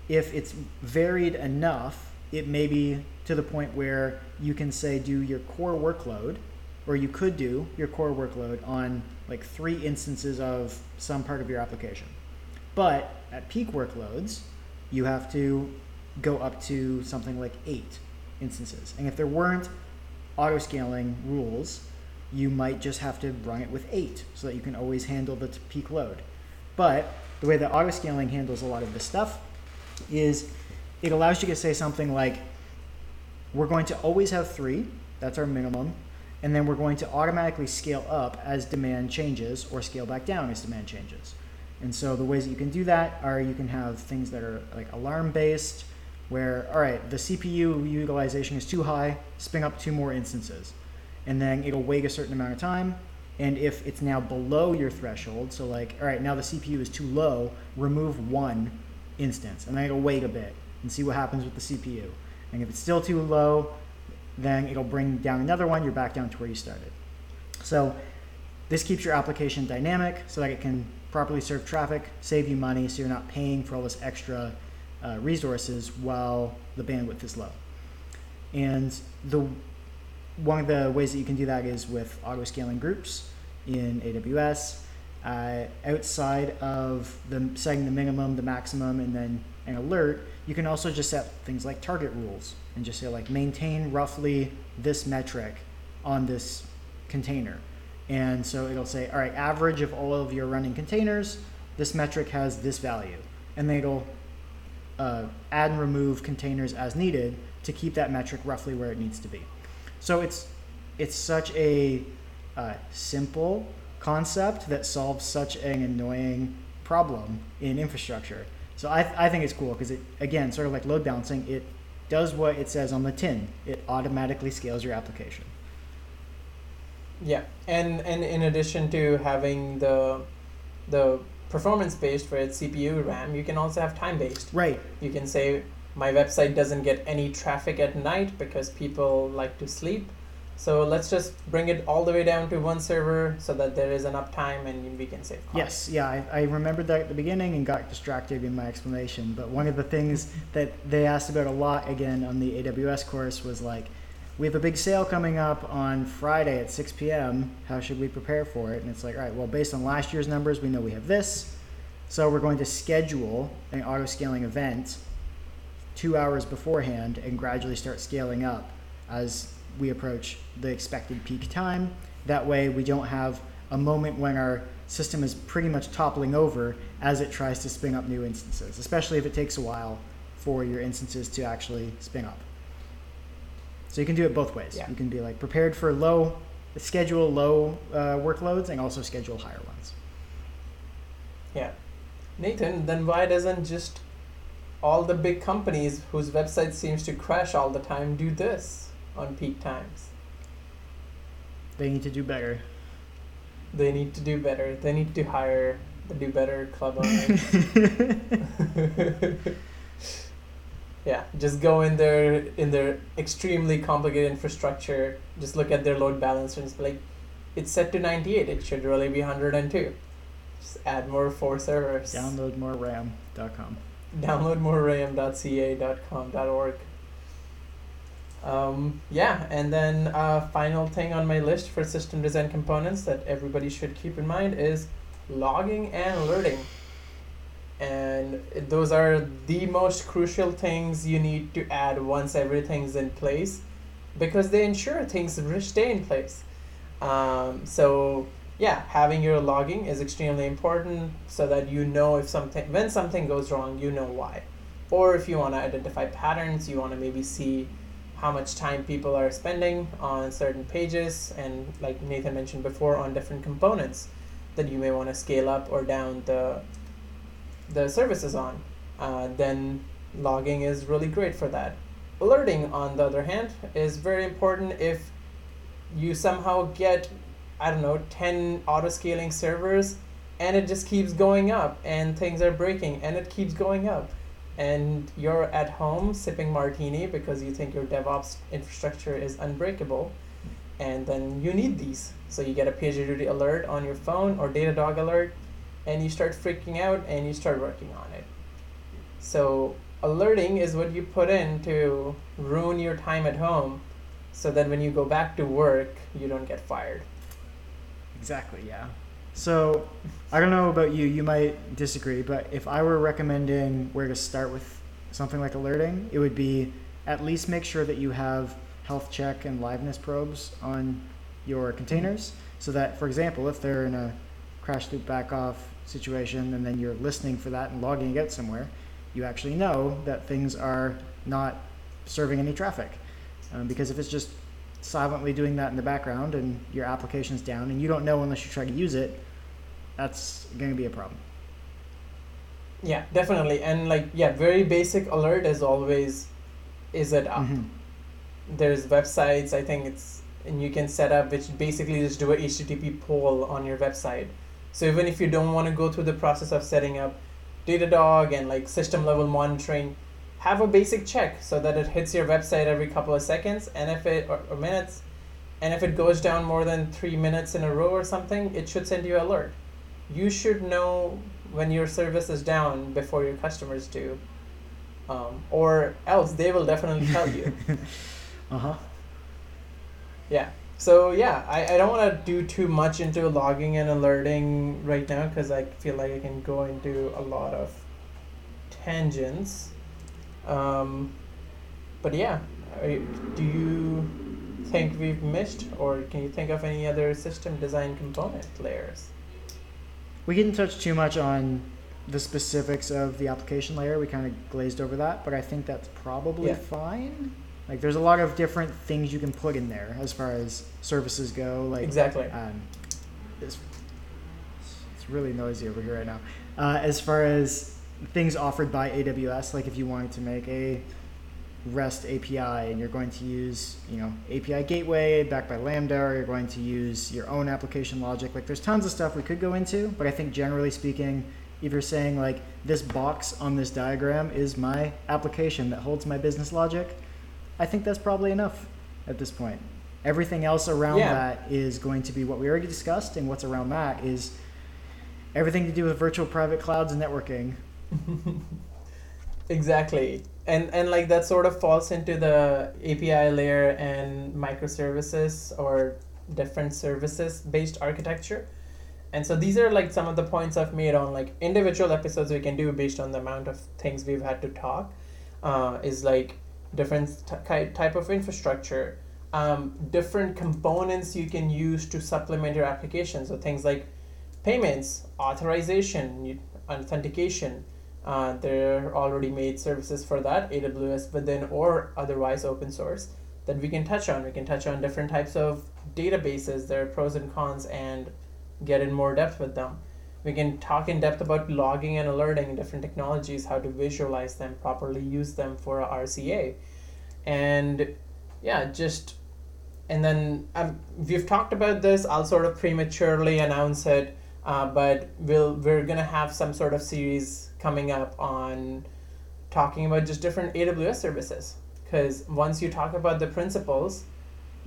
if it's varied enough, it may be to the point where you can say do your core workload or you could do your core workload on like three instances of some part of your application. But at peak workloads, you have to go up to something like eight instances. And if there weren't auto scaling rules, you might just have to run it with eight so that you can always handle the peak load. But the way that auto scaling handles a lot of this stuff is it allows you to say something like, we're going to always have three, that's our minimum, and then we're going to automatically scale up as demand changes or scale back down as demand changes. And so the ways that you can do that are you can have things that are like alarm based, where, all right, the CPU utilization is too high, spin up two more instances. And then it'll wait a certain amount of time. And if it's now below your threshold, so like, all right, now the CPU is too low, remove one instance. And then it'll wait a bit and see what happens with the CPU. And if it's still too low, then it'll bring down another one, you're back down to where you started. So this keeps your application dynamic so that it can properly serve traffic, save you money so you're not paying for all this extra uh, resources while the bandwidth is low. And the one of the ways that you can do that is with auto scaling groups in AWS. Uh, outside of the setting the minimum, the maximum, and then an alert, you can also just set things like target rules and just say like maintain roughly this metric on this container. And so it'll say, all right, average of all of your running containers, this metric has this value. And then it'll uh, add and remove containers as needed to keep that metric roughly where it needs to be. So it's it's such a uh, simple concept that solves such an annoying problem in infrastructure. So I, th- I think it's cool because it again sort of like load balancing it does what it says on the tin. It automatically scales your application. Yeah, and and in addition to having the the performance based for its CPU RAM, you can also have time based. Right. You can say my website doesn't get any traffic at night because people like to sleep. So let's just bring it all the way down to one server so that there is enough time and we can save costs. Yes, yeah, I, I remembered that at the beginning and got distracted in my explanation. But one of the things that they asked about a lot again on the AWS course was like, we have a big sale coming up on Friday at 6 p.m. How should we prepare for it? And it's like, all right, well, based on last year's numbers, we know we have this. So we're going to schedule an auto scaling event two hours beforehand and gradually start scaling up as we approach the expected peak time. That way, we don't have a moment when our system is pretty much toppling over as it tries to spin up new instances, especially if it takes a while for your instances to actually spin up. So you can do it both ways. Yeah. You can be like prepared for low, schedule low uh, workloads and also schedule higher ones. Yeah. Nathan, then why doesn't just all the big companies whose website seems to crash all the time do this on peak times? They need to do better. They need to do better. They need to hire the do better club owners. yeah, just go in their in their extremely complicated infrastructure. Just look at their load balancer and like, it's set to ninety eight. It should really be hundred and two. Just add more four servers. Download more RAM.com. Download more RAM.ca.com.org. Um, yeah, and then uh, final thing on my list for system design components that everybody should keep in mind is logging and alerting and those are the most crucial things you need to add once everything's in place because they ensure things stay in place um, so yeah having your logging is extremely important so that you know if something when something goes wrong you know why or if you want to identify patterns you want to maybe see how much time people are spending on certain pages and like nathan mentioned before on different components that you may want to scale up or down the the service is on, uh, then logging is really great for that. Alerting, on the other hand, is very important if you somehow get, I don't know, 10 auto scaling servers and it just keeps going up and things are breaking and it keeps going up and you're at home sipping martini because you think your DevOps infrastructure is unbreakable and then you need these. So you get a PagerDuty alert on your phone or Datadog alert and you start freaking out and you start working on it. So alerting is what you put in to ruin your time at home so that when you go back to work, you don't get fired. Exactly, yeah. So I don't know about you, you might disagree, but if I were recommending where to start with something like alerting, it would be at least make sure that you have health check and liveness probes on your containers so that, for example, if they're in a crash loop back off situation and then you're listening for that and logging it somewhere, you actually know that things are not serving any traffic. Um, because if it's just silently doing that in the background and your application's down and you don't know unless you try to use it, that's going to be a problem. Yeah, definitely. And like, yeah, very basic alert is always, is it up? Mm-hmm. There's websites, I think it's, and you can set up which basically just do a HTTP poll on your website. So even if you don't want to go through the process of setting up Datadog and like system level monitoring, have a basic check so that it hits your website every couple of seconds and if it or, or minutes and if it goes down more than three minutes in a row or something, it should send you an alert. You should know when your service is down before your customers do. Um, or else they will definitely tell you. uh huh. Yeah. So yeah, I, I don't want to do too much into logging and alerting right now because I feel like I can go into a lot of tangents. Um, but yeah, do you think we've missed, or can you think of any other system design component layers? We didn't touch too much on the specifics of the application layer. We kind of glazed over that, but I think that's probably yeah. fine. Like, there's a lot of different things you can put in there as far as services go. Like exactly. Um, it's, it's really noisy over here right now. Uh, as far as things offered by AWS, like if you wanted to make a REST API and you're going to use, you know, API gateway backed by Lambda, or you're going to use your own application logic. Like there's tons of stuff we could go into, but I think generally speaking, if you're saying like this box on this diagram is my application that holds my business logic, I think that's probably enough at this point. Everything else around yeah. that is going to be what we already discussed, and what's around that is everything to do with virtual private clouds and networking exactly. And and like that sort of falls into the api layer and microservices or different services based architecture. And so these are like some of the points i've made on like individual episodes we can do based on the amount of things we've had to talk uh, is like different t- type of infrastructure um, different components you can use to supplement your application. So things like payments authorization authentication uh, there are already made services for that, AWS within or otherwise open source, that we can touch on. We can touch on different types of databases, their pros and cons, and get in more depth with them. We can talk in depth about logging and alerting different technologies, how to visualize them, properly use them for RCA. And yeah, just, and then um, we've talked about this. I'll sort of prematurely announce it uh, but we'll we're gonna have some sort of series coming up on talking about just different AWS services. Because once you talk about the principles,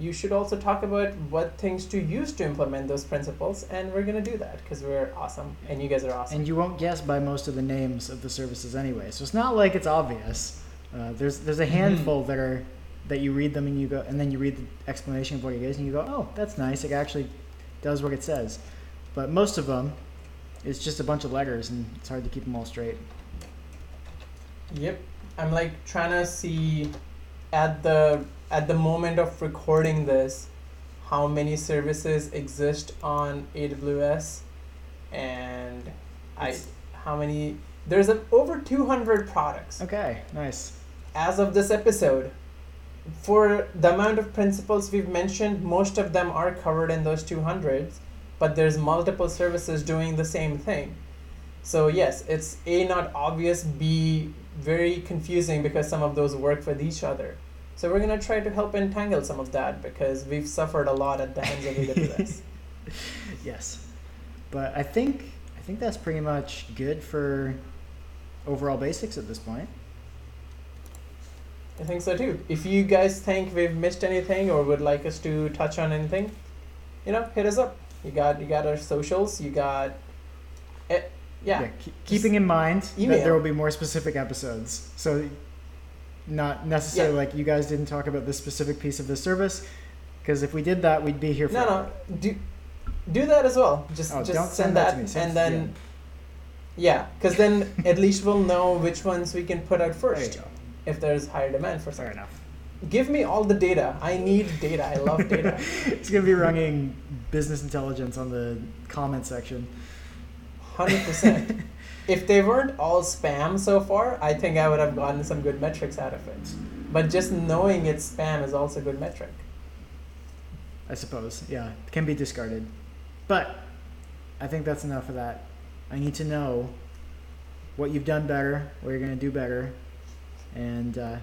you should also talk about what things to use to implement those principles, and we're gonna do that because we're awesome, and you guys are awesome. And you won't guess by most of the names of the services anyway, so it's not like it's obvious. Uh, there's there's a mm-hmm. handful mm-hmm. that are that you read them and you go, and then you read the explanation of what it is, and you go, oh, that's nice. It actually does what it says. But most of them, it's just a bunch of letters, and it's hard to keep them all straight. Yep, I'm like trying to see at the at the moment of recording this how many services exist on AWS and it's I how many there's a, over 200 products. Okay, nice. As of this episode, for the amount of principles we've mentioned, most of them are covered in those 200s but there's multiple services doing the same thing. So yes, it's A not obvious, B very confusing because some of those work with each other. So we're gonna try to help entangle some of that because we've suffered a lot at the hands of AWS. yes, but I think I think that's pretty much good for overall basics at this point. I think so too. If you guys think we've missed anything or would like us to touch on anything, you know, hit us up. You got you got our socials. You got, it, yeah. keep, keeping in mind email. that there will be more specific episodes. So, not necessarily Yeah. like you guys didn't talk about this specific piece of the service, because if we did that, we'd be here for. No, no, do do that as well. Just Oh, just send, send that that, to me. Send- and then yeah, because then at least we'll know which ones we can put out There you first go. if there's higher demand for Fair something. enough. Give me all the data. I need data. I love data. It's gonna be running business intelligence on the comment section. Hundred percent. If they weren't all spam so far, I think I would have gotten some good metrics out of it. But just knowing it's spam is also a good metric. I suppose. Yeah, it can be discarded. But I think that's enough of that. I need to know what you've done better, what you're going to do better, and uh,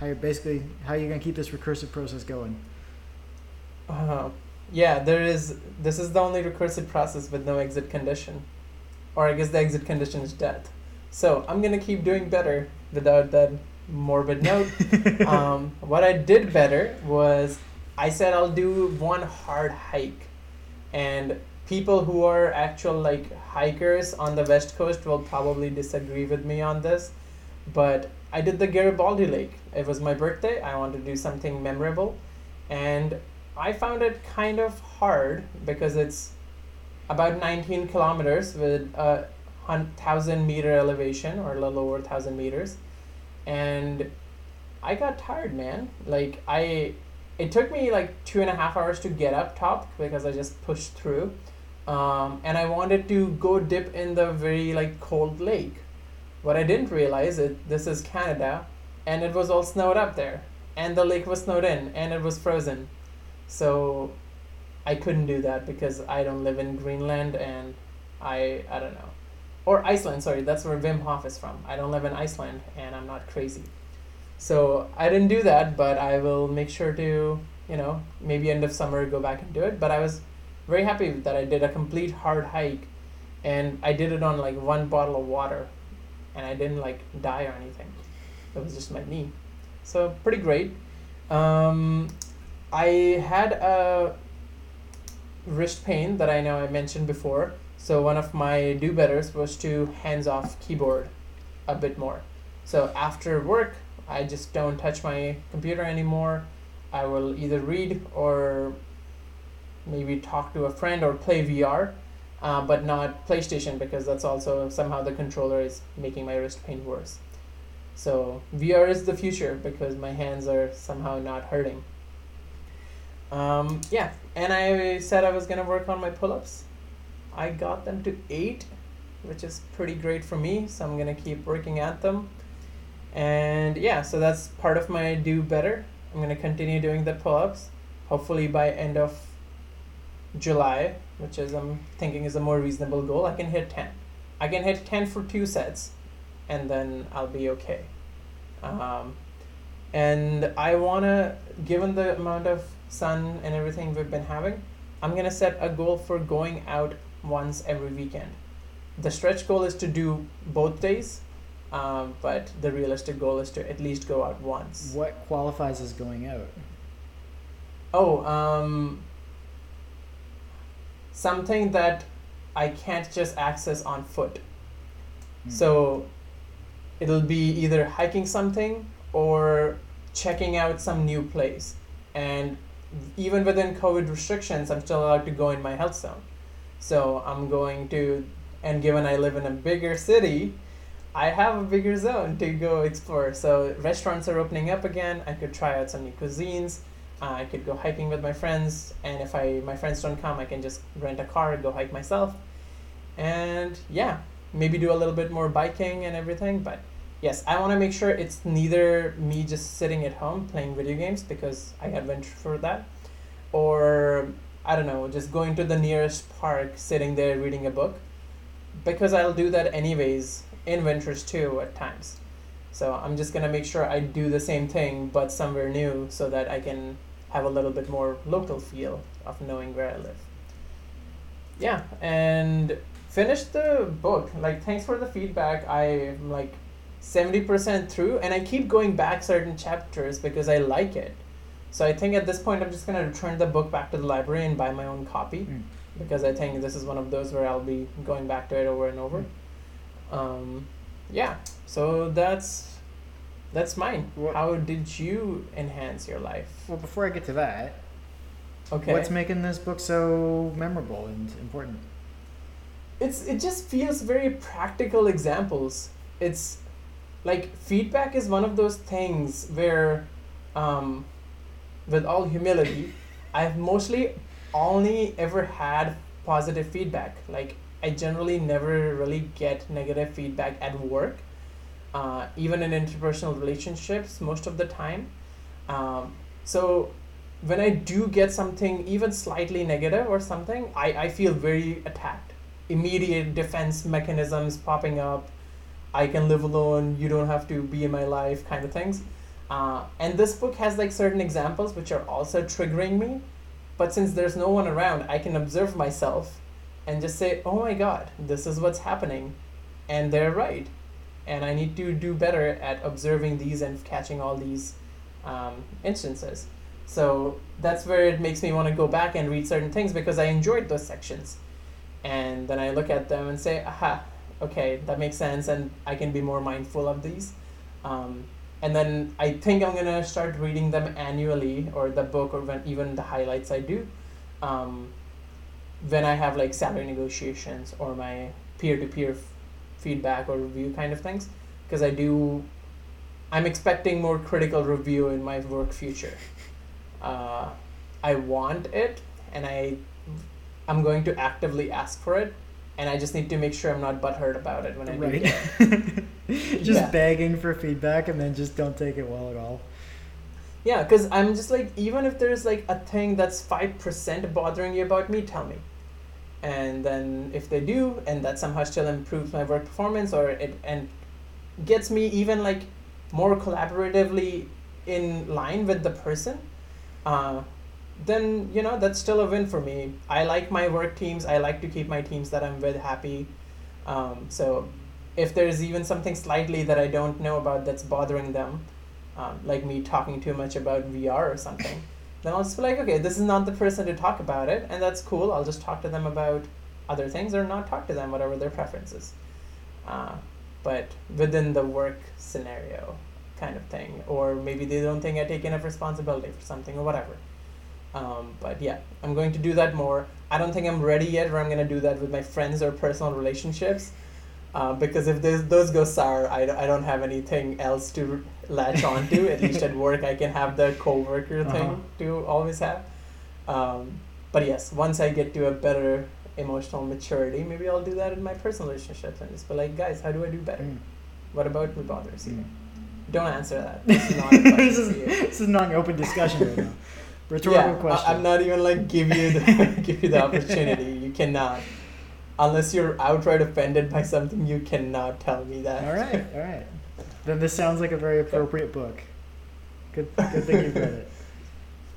how you're basically how you're going to keep this recursive process going. Uh, yeah, there is. This is the only recursive process with no exit condition, or I guess the exit condition is death. So I'm gonna keep doing better without that morbid note. um, what I did better was I said I'll do one hard hike, and people who are actual like hikers on the west coast will probably disagree with me on this, but I did the Garibaldi Lake. It was my birthday. I wanted to do something memorable, and I found it kind of hard because it's about 19 kilometers with a thousand meter elevation or a little over thousand meters, and I got tired, man. Like I, it took me like two and a half hours to get up top because I just pushed through, um, and I wanted to go dip in the very like cold lake. What I didn't realize is this is Canada, and it was all snowed up there, and the lake was snowed in, and it was frozen. So I couldn't do that because I don't live in Greenland and I I don't know. Or Iceland, sorry, that's where Wim Hof is from. I don't live in Iceland and I'm not crazy. So I didn't do that, but I will make sure to, you know, maybe end of summer go back and do it. But I was very happy that I did a complete hard hike and I did it on like one bottle of water and I didn't like die or anything. It was just my knee. So pretty great. Um, I had a wrist pain that I know I mentioned before. So one of my do betters was to hands off keyboard a bit more. So after work, I just don't touch my computer anymore. I will either read or maybe talk to a friend or play VR, uh, but not PlayStation because that's also somehow the controller is making my wrist pain worse. So VR is the future because my hands are somehow not hurting. Um, yeah, and I said I was gonna work on my pull-ups. I got them to eight, which is pretty great for me. So I'm gonna keep working at them. And yeah, so that's part of my do better. I'm gonna continue doing the pull-ups. Hopefully by end of July, which is I'm thinking is a more reasonable goal, I can hit ten. I can hit ten for two sets, and then I'll be okay. Um, and I wanna, given the amount of sun and everything we've been having, I'm gonna set a goal for going out once every weekend. The stretch goal is to do both days, um, but the realistic goal is to at least go out once. What qualifies as going out? Oh, um, something that I can't just access on foot. Hmm. So it'll be either hiking something or checking out some new place. And even within COVID restrictions, I'm still allowed to go in my health zone. So I'm going to, and given I live in a bigger city, I have a bigger zone to go explore. So restaurants are opening up again. I could try out some new cuisines. Uh, I could go hiking with my friends, and if I my friends don't come, I can just rent a car and go hike myself. And yeah, maybe do a little bit more biking and everything. But yes, I want to make sure it's neither me just sitting at home playing video games because I got venture for that, or I don't know, just going to the nearest park, sitting there reading a book, because I'll do that anyways in Ventures too at times. So I'm just gonna make sure I do the same thing but somewhere new so that I can have a little bit more local feel of knowing where I live. Yeah, and finished the book. Like, thanks for the feedback. I'm like 70% through, and I keep going back certain chapters because I like it. So I think at this point, I'm just going to return the book back to the library and buy my own copy Mm. because I think this is one of those where I'll be going back to it over and over. Um, yeah, so that's that's mine. What- How did you enhance your life? Well, before I get to that, Okay. what's making this book so memorable and important? it's it just feels very practical examples it's like feedback is one of those things where um, with all humility i've mostly only ever had positive feedback like i generally never really get negative feedback at work uh, even in interpersonal relationships most of the time. Um, so when i do get something even slightly negative or something i, I feel very attacked. Immediate defense mechanisms popping up. I can live alone. You don't have to be in my life kind of things. Uh, and this book has like certain examples which are also triggering me. But since there's no one around i can observe myself and just say oh my god this is what's happening and they're right and i need to do better at observing these and catching all these um, instances so that's where it makes me want to go back and read certain things because i enjoyed those sections and then I look at them and say, aha, okay, that makes sense, and I can be more mindful of these. Um, and then I think I'm gonna start reading them annually, or the book, or when, even the highlights I do, um, when I have like salary negotiations or my peer-to-peer f- feedback or review kind of things, because I do. I'm expecting more critical review in my work future. Uh, I want it, and I I'm going to actively ask for it, and I just need to make sure I'm not butthurt about it when I do Right. it. just Yeah. begging for feedback and then just don't take it well at all. Yeah, because I'm just like, even if there's like a thing that's 5% bothering you about me, tell me. And then if they do, and that somehow still improves my work performance or it and gets me even like more collaboratively in line with the person, uh, then you know that's still a win for me. I like my work teams. I like to keep my teams that I'm with happy. Um, so if there's even something slightly that I don't know about that's bothering them, um, like me talking too much about VR or something, then I'll just be like, okay, this is not the person to talk about it, and that's cool. I'll just talk to them about other things or not talk to them, whatever their preferences. Uh, but within the work scenario kind of thing, or maybe they don't think I take enough responsibility for something or whatever. Um, but yeah, I'm going to do that more. I don't think I'm ready yet where I'm going to do that with my friends or personal relationships. Uh, because if those, those go sour, I, I don't have anything else to latch on to. At least at work, I can have the coworker Uh-huh. thing to always have. Um, but yes, once I get to a better emotional maturity, maybe I'll do that in my personal relationships and just be like, guys, how do I do better? Mm. What about me bothers you? Mm. Don't answer that. This is not this, is, this is not an open discussion right now. Rhetorical yeah, question. I, am not even like give you the give you the opportunity. You cannot, unless you're outright offended by something. You cannot tell me that. all right, all right. Then this sounds like a very appropriate book. Good, good thing you've read it.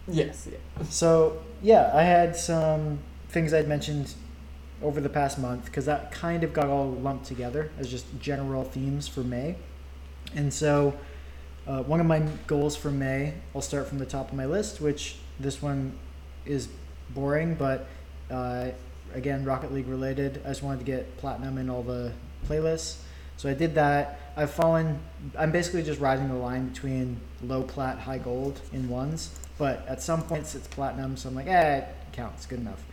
Yes. Yeah. So yeah, I had some things I'd mentioned over the past month because that kind of got all lumped together as just general themes for May. And so uh, one of my goals for May, I'll start from the top of my list, which this one is boring, but uh, again, Rocket League related. I just wanted to get platinum in all the playlists. So I did that. I've fallen, I'm basically just riding the line between low plat, high gold in ones. But at some points it's platinum, so I'm like, eh, it counts, good enough.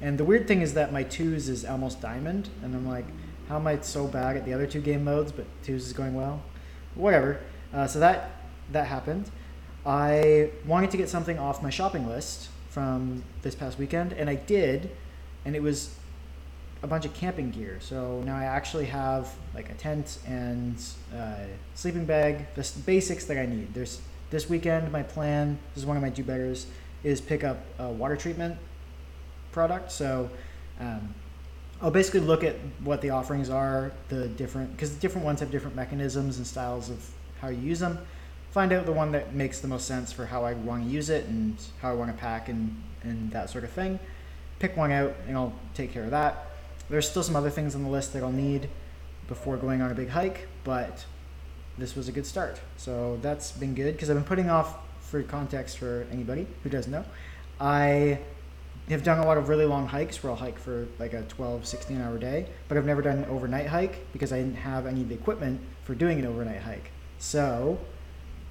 And the weird thing is that my twos is almost diamond, and I'm like, how am I so bad at the other two game modes, but twos is going well? Whatever. Uh, so that that happened. I wanted to get something off my shopping list from this past weekend, and I did, and it was a bunch of camping gear. So now I actually have like a tent and uh, sleeping bag, the basics that I need. There's this weekend. My plan. This is one of my do betters. Is pick up a water treatment product. So um, I'll basically look at what the offerings are, the different because different ones have different mechanisms and styles of how you use them. Find out the one that makes the most sense for how I want to use it and how I want to pack and and that sort of thing. Pick one out and I'll take care of that. There's still some other things on the list that I'll need before going on a big hike, but this was a good start. So that's been good because I've been putting off, for context for anybody who doesn't know, I have done a lot of really long hikes where I'll hike for like a 12, 16 hour day, but I've never done an overnight hike because I didn't have any of the equipment for doing an overnight hike. So,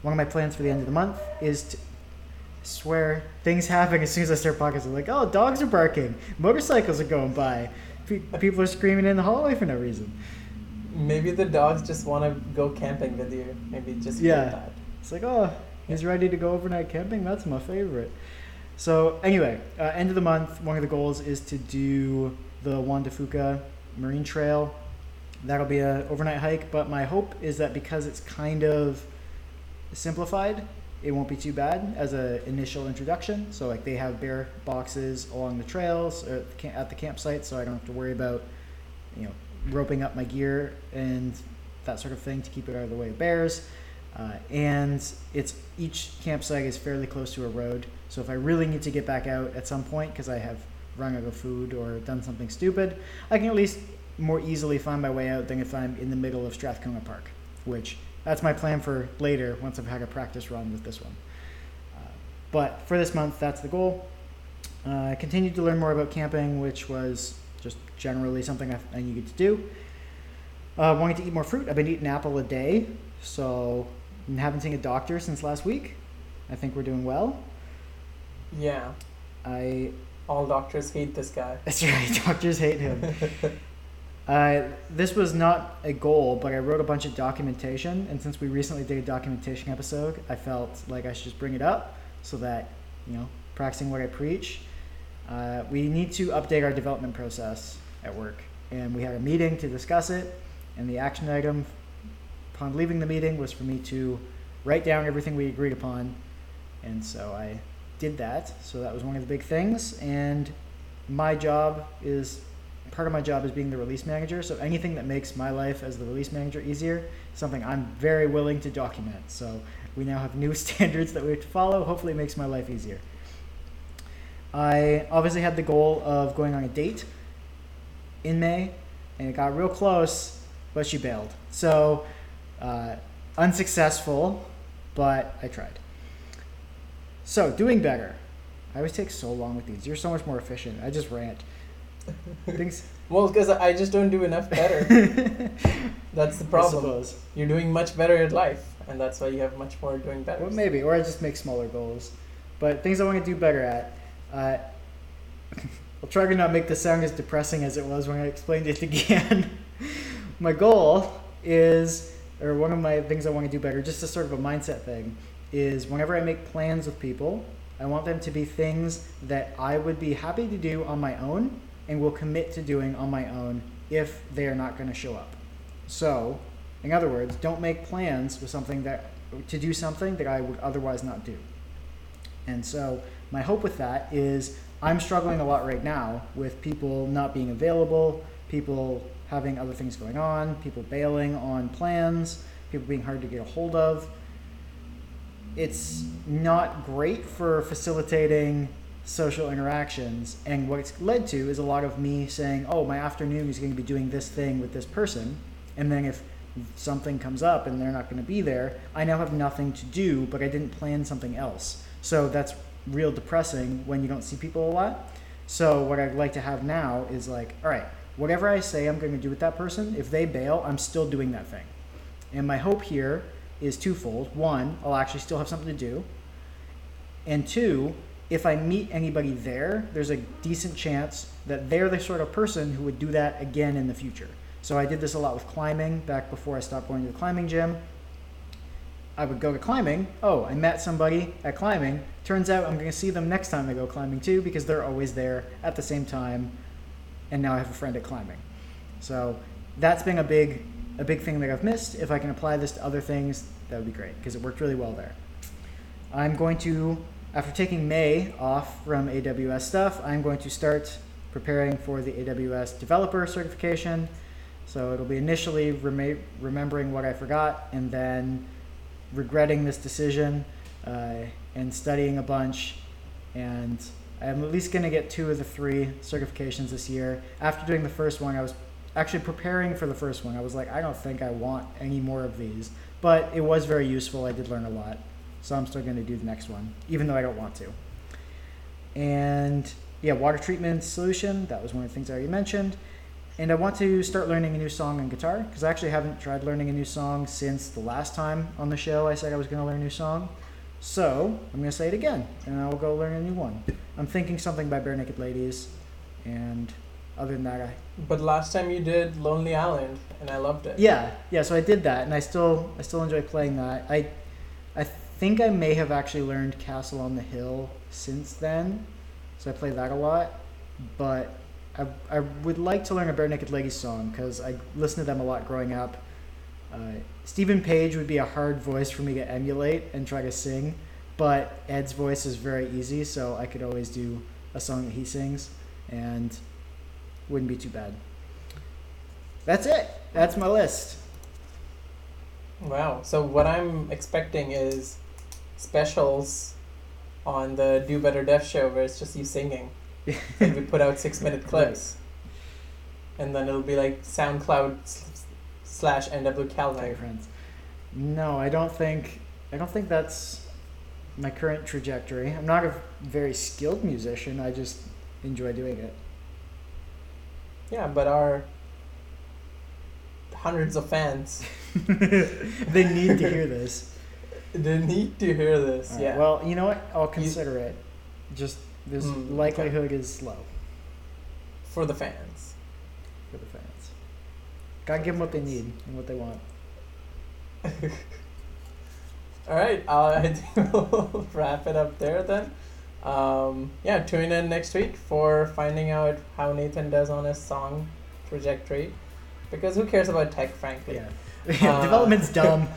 one of my plans for the end of the month is to swear things happen as soon as I start podcasting. Like, oh, dogs are barking, motorcycles are going by, Pe- people are screaming in the hallway for no reason. Maybe the dogs just want to go camping with you. Maybe just Yeah. that. It's like, oh, he's ready to go overnight camping. That's my favorite. So anyway, uh, end of the month, one of the goals is to do the Juan de Fuca Marine Trail. That'll be an overnight hike, but my hope is that because it's kind of simplified, it won't be too bad as an initial introduction. So like they have bear boxes along the trails or at the, camp- at the campsite, so I don't have to worry about, you know, roping up my gear and that sort of thing to keep it out of the way of bears. Uh, and it's each campsite is fairly close to a road. So if I really need to get back out at some point because I have run out of food or done something stupid, I can at least more easily find my way out than if I'm in the middle of Strathcona Park, which that's my plan for later once I've had a practice run with this one. Uh, but for this month, that's the goal. Uh, I continued to learn more about camping, which was just generally something I, I needed to do. Uh, wanting to eat more fruit. I've been eating apple a day, so I haven't seen a doctor since last week. I think we're doing well. Yeah. I All doctors hate this guy. that's right. Doctors hate him. Uh, this was not a goal, but I wrote a bunch of documentation, and since we recently did a documentation episode, I felt like I should just bring it up so that you know, practicing what I preach. Uh, we need to update our development process at work, and we had a meeting to discuss it. And the action item upon leaving the meeting was for me to write down everything we agreed upon, and so I did that. So that was one of the big things, and my job is part of my job is being the release manager. So anything that makes my life as the release manager easier, something I'm very willing to document. So we now have new standards that we have to follow. Hopefully, it makes my life easier. I obviously had the goal of going on a date in May, and it got real close, but she bailed. So uh, unsuccessful, but I tried. So doing better. I always take so long with these. You're so much more efficient. I just rant. Things. Well, because I just don't do enough better. That's the problem. You're doing much better at life, and that's why you have much more doing better. Well, maybe, or I just make smaller goals. But things I want to do better at. Uh, I'll try to not make this sound as depressing as it was when I explained it again. my goal is, or one of my things I want to do better, just a sort of a mindset thing, is whenever I make plans with people, I want them to be things that I would be happy to do on my own and will commit to doing on my own if they are not going to show up. So, in other words, don't make plans with something that to do something that I would otherwise not do. And so, my hope with that is I'm struggling a lot right now with people not being available, people having other things going on, people bailing on plans, people being hard to get a hold of. It's not great for facilitating social interactions, and what it's led to is a lot of me saying, "Oh, my afternoon is going to be doing this thing with this person," and then if something comes up and they're not going to be there, I now have nothing to do, but I didn't plan something else. So that's real depressing when you don't see people a lot. So what I'd like to have now is like, all right, whatever I say I'm going to do with that person, if they bail, I'm still doing that thing. And my hope here is twofold. One, I'll actually still have something to do. And two, if I meet anybody there, there's a decent chance that they're the sort of person who would do that again in the future. So I did this a lot with climbing back before I stopped going to the climbing gym. I would go to climbing. Oh, I met somebody at climbing. Turns out I'm going to see them next time I go climbing too because they're always there at the same time. And now I have a friend at climbing. So that's been a big a big thing that I've missed. If I can apply this to other things, that would be great because it worked really well there. I'm going to after taking May off from AWS stuff, I'm going to start preparing for the AWS developer certification. So it'll be initially rema- remembering what I forgot and then regretting this decision uh, and studying a bunch and I'm at least going to get two of the three certifications this year. After doing the first one, I was actually preparing for the first one. I was like, I don't think I want any more of these, but it was very useful. I did learn a lot, so I'm still going to do the next one, even though I don't want to. And yeah, water treatment solution. That was one of the things I already mentioned. And I want to start learning a new song on guitar because I actually haven't tried learning a new song since the last time on the show I said I was going to learn a new song. So I'm going to say it again and I will go learn a new one. I'm thinking something by Barenaked Ladies. And other than that, I. But last time you did Lonely Island and I loved it. Yeah, yeah, so I did that and I still I still enjoy playing that. I think I may have actually learned Castle on the Hill since then. So I play that a lot. But I, I would like to learn a Barenaked Ladies song because I listened to them a lot growing up. Uh, Steven Page would be a hard voice for me to emulate and try to sing, but Ed's voice is very easy, so I could always do a song that he sings, and wouldn't be too bad. That's it. That's my list. Wow. So what I'm expecting is specials on the Do Better Dev show where it's just you singing. and we put out six minute clips. And then it'll be like SoundCloud slash NW Calvin. friends. No, I don't think. I don't think that's my current trajectory. I'm not a very skilled musician. I just enjoy doing it. Yeah, but our hundreds of fans, they need to hear this. They need to hear this. Right, yeah. Well, you know what? I'll consider it. Just this Mm, okay. likelihood is low for the fans. for the fans. Gotta give them what they need and what they want. All right, uh, I think we'll wrap it up there then. Um, yeah, tune in next week for finding out how Nathan does on his song trajectory. Because who cares about tech, frankly? Yeah. Uh, Development's dumb.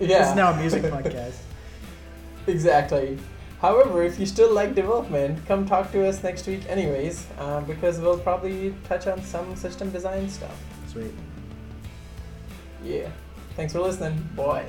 This Yeah. is now a music podcast. Exactly. However, if you still like development, come talk to us next week, anyways, uh, because we'll probably touch on some system design stuff. Sweet. Yeah. Thanks for listening. Boy.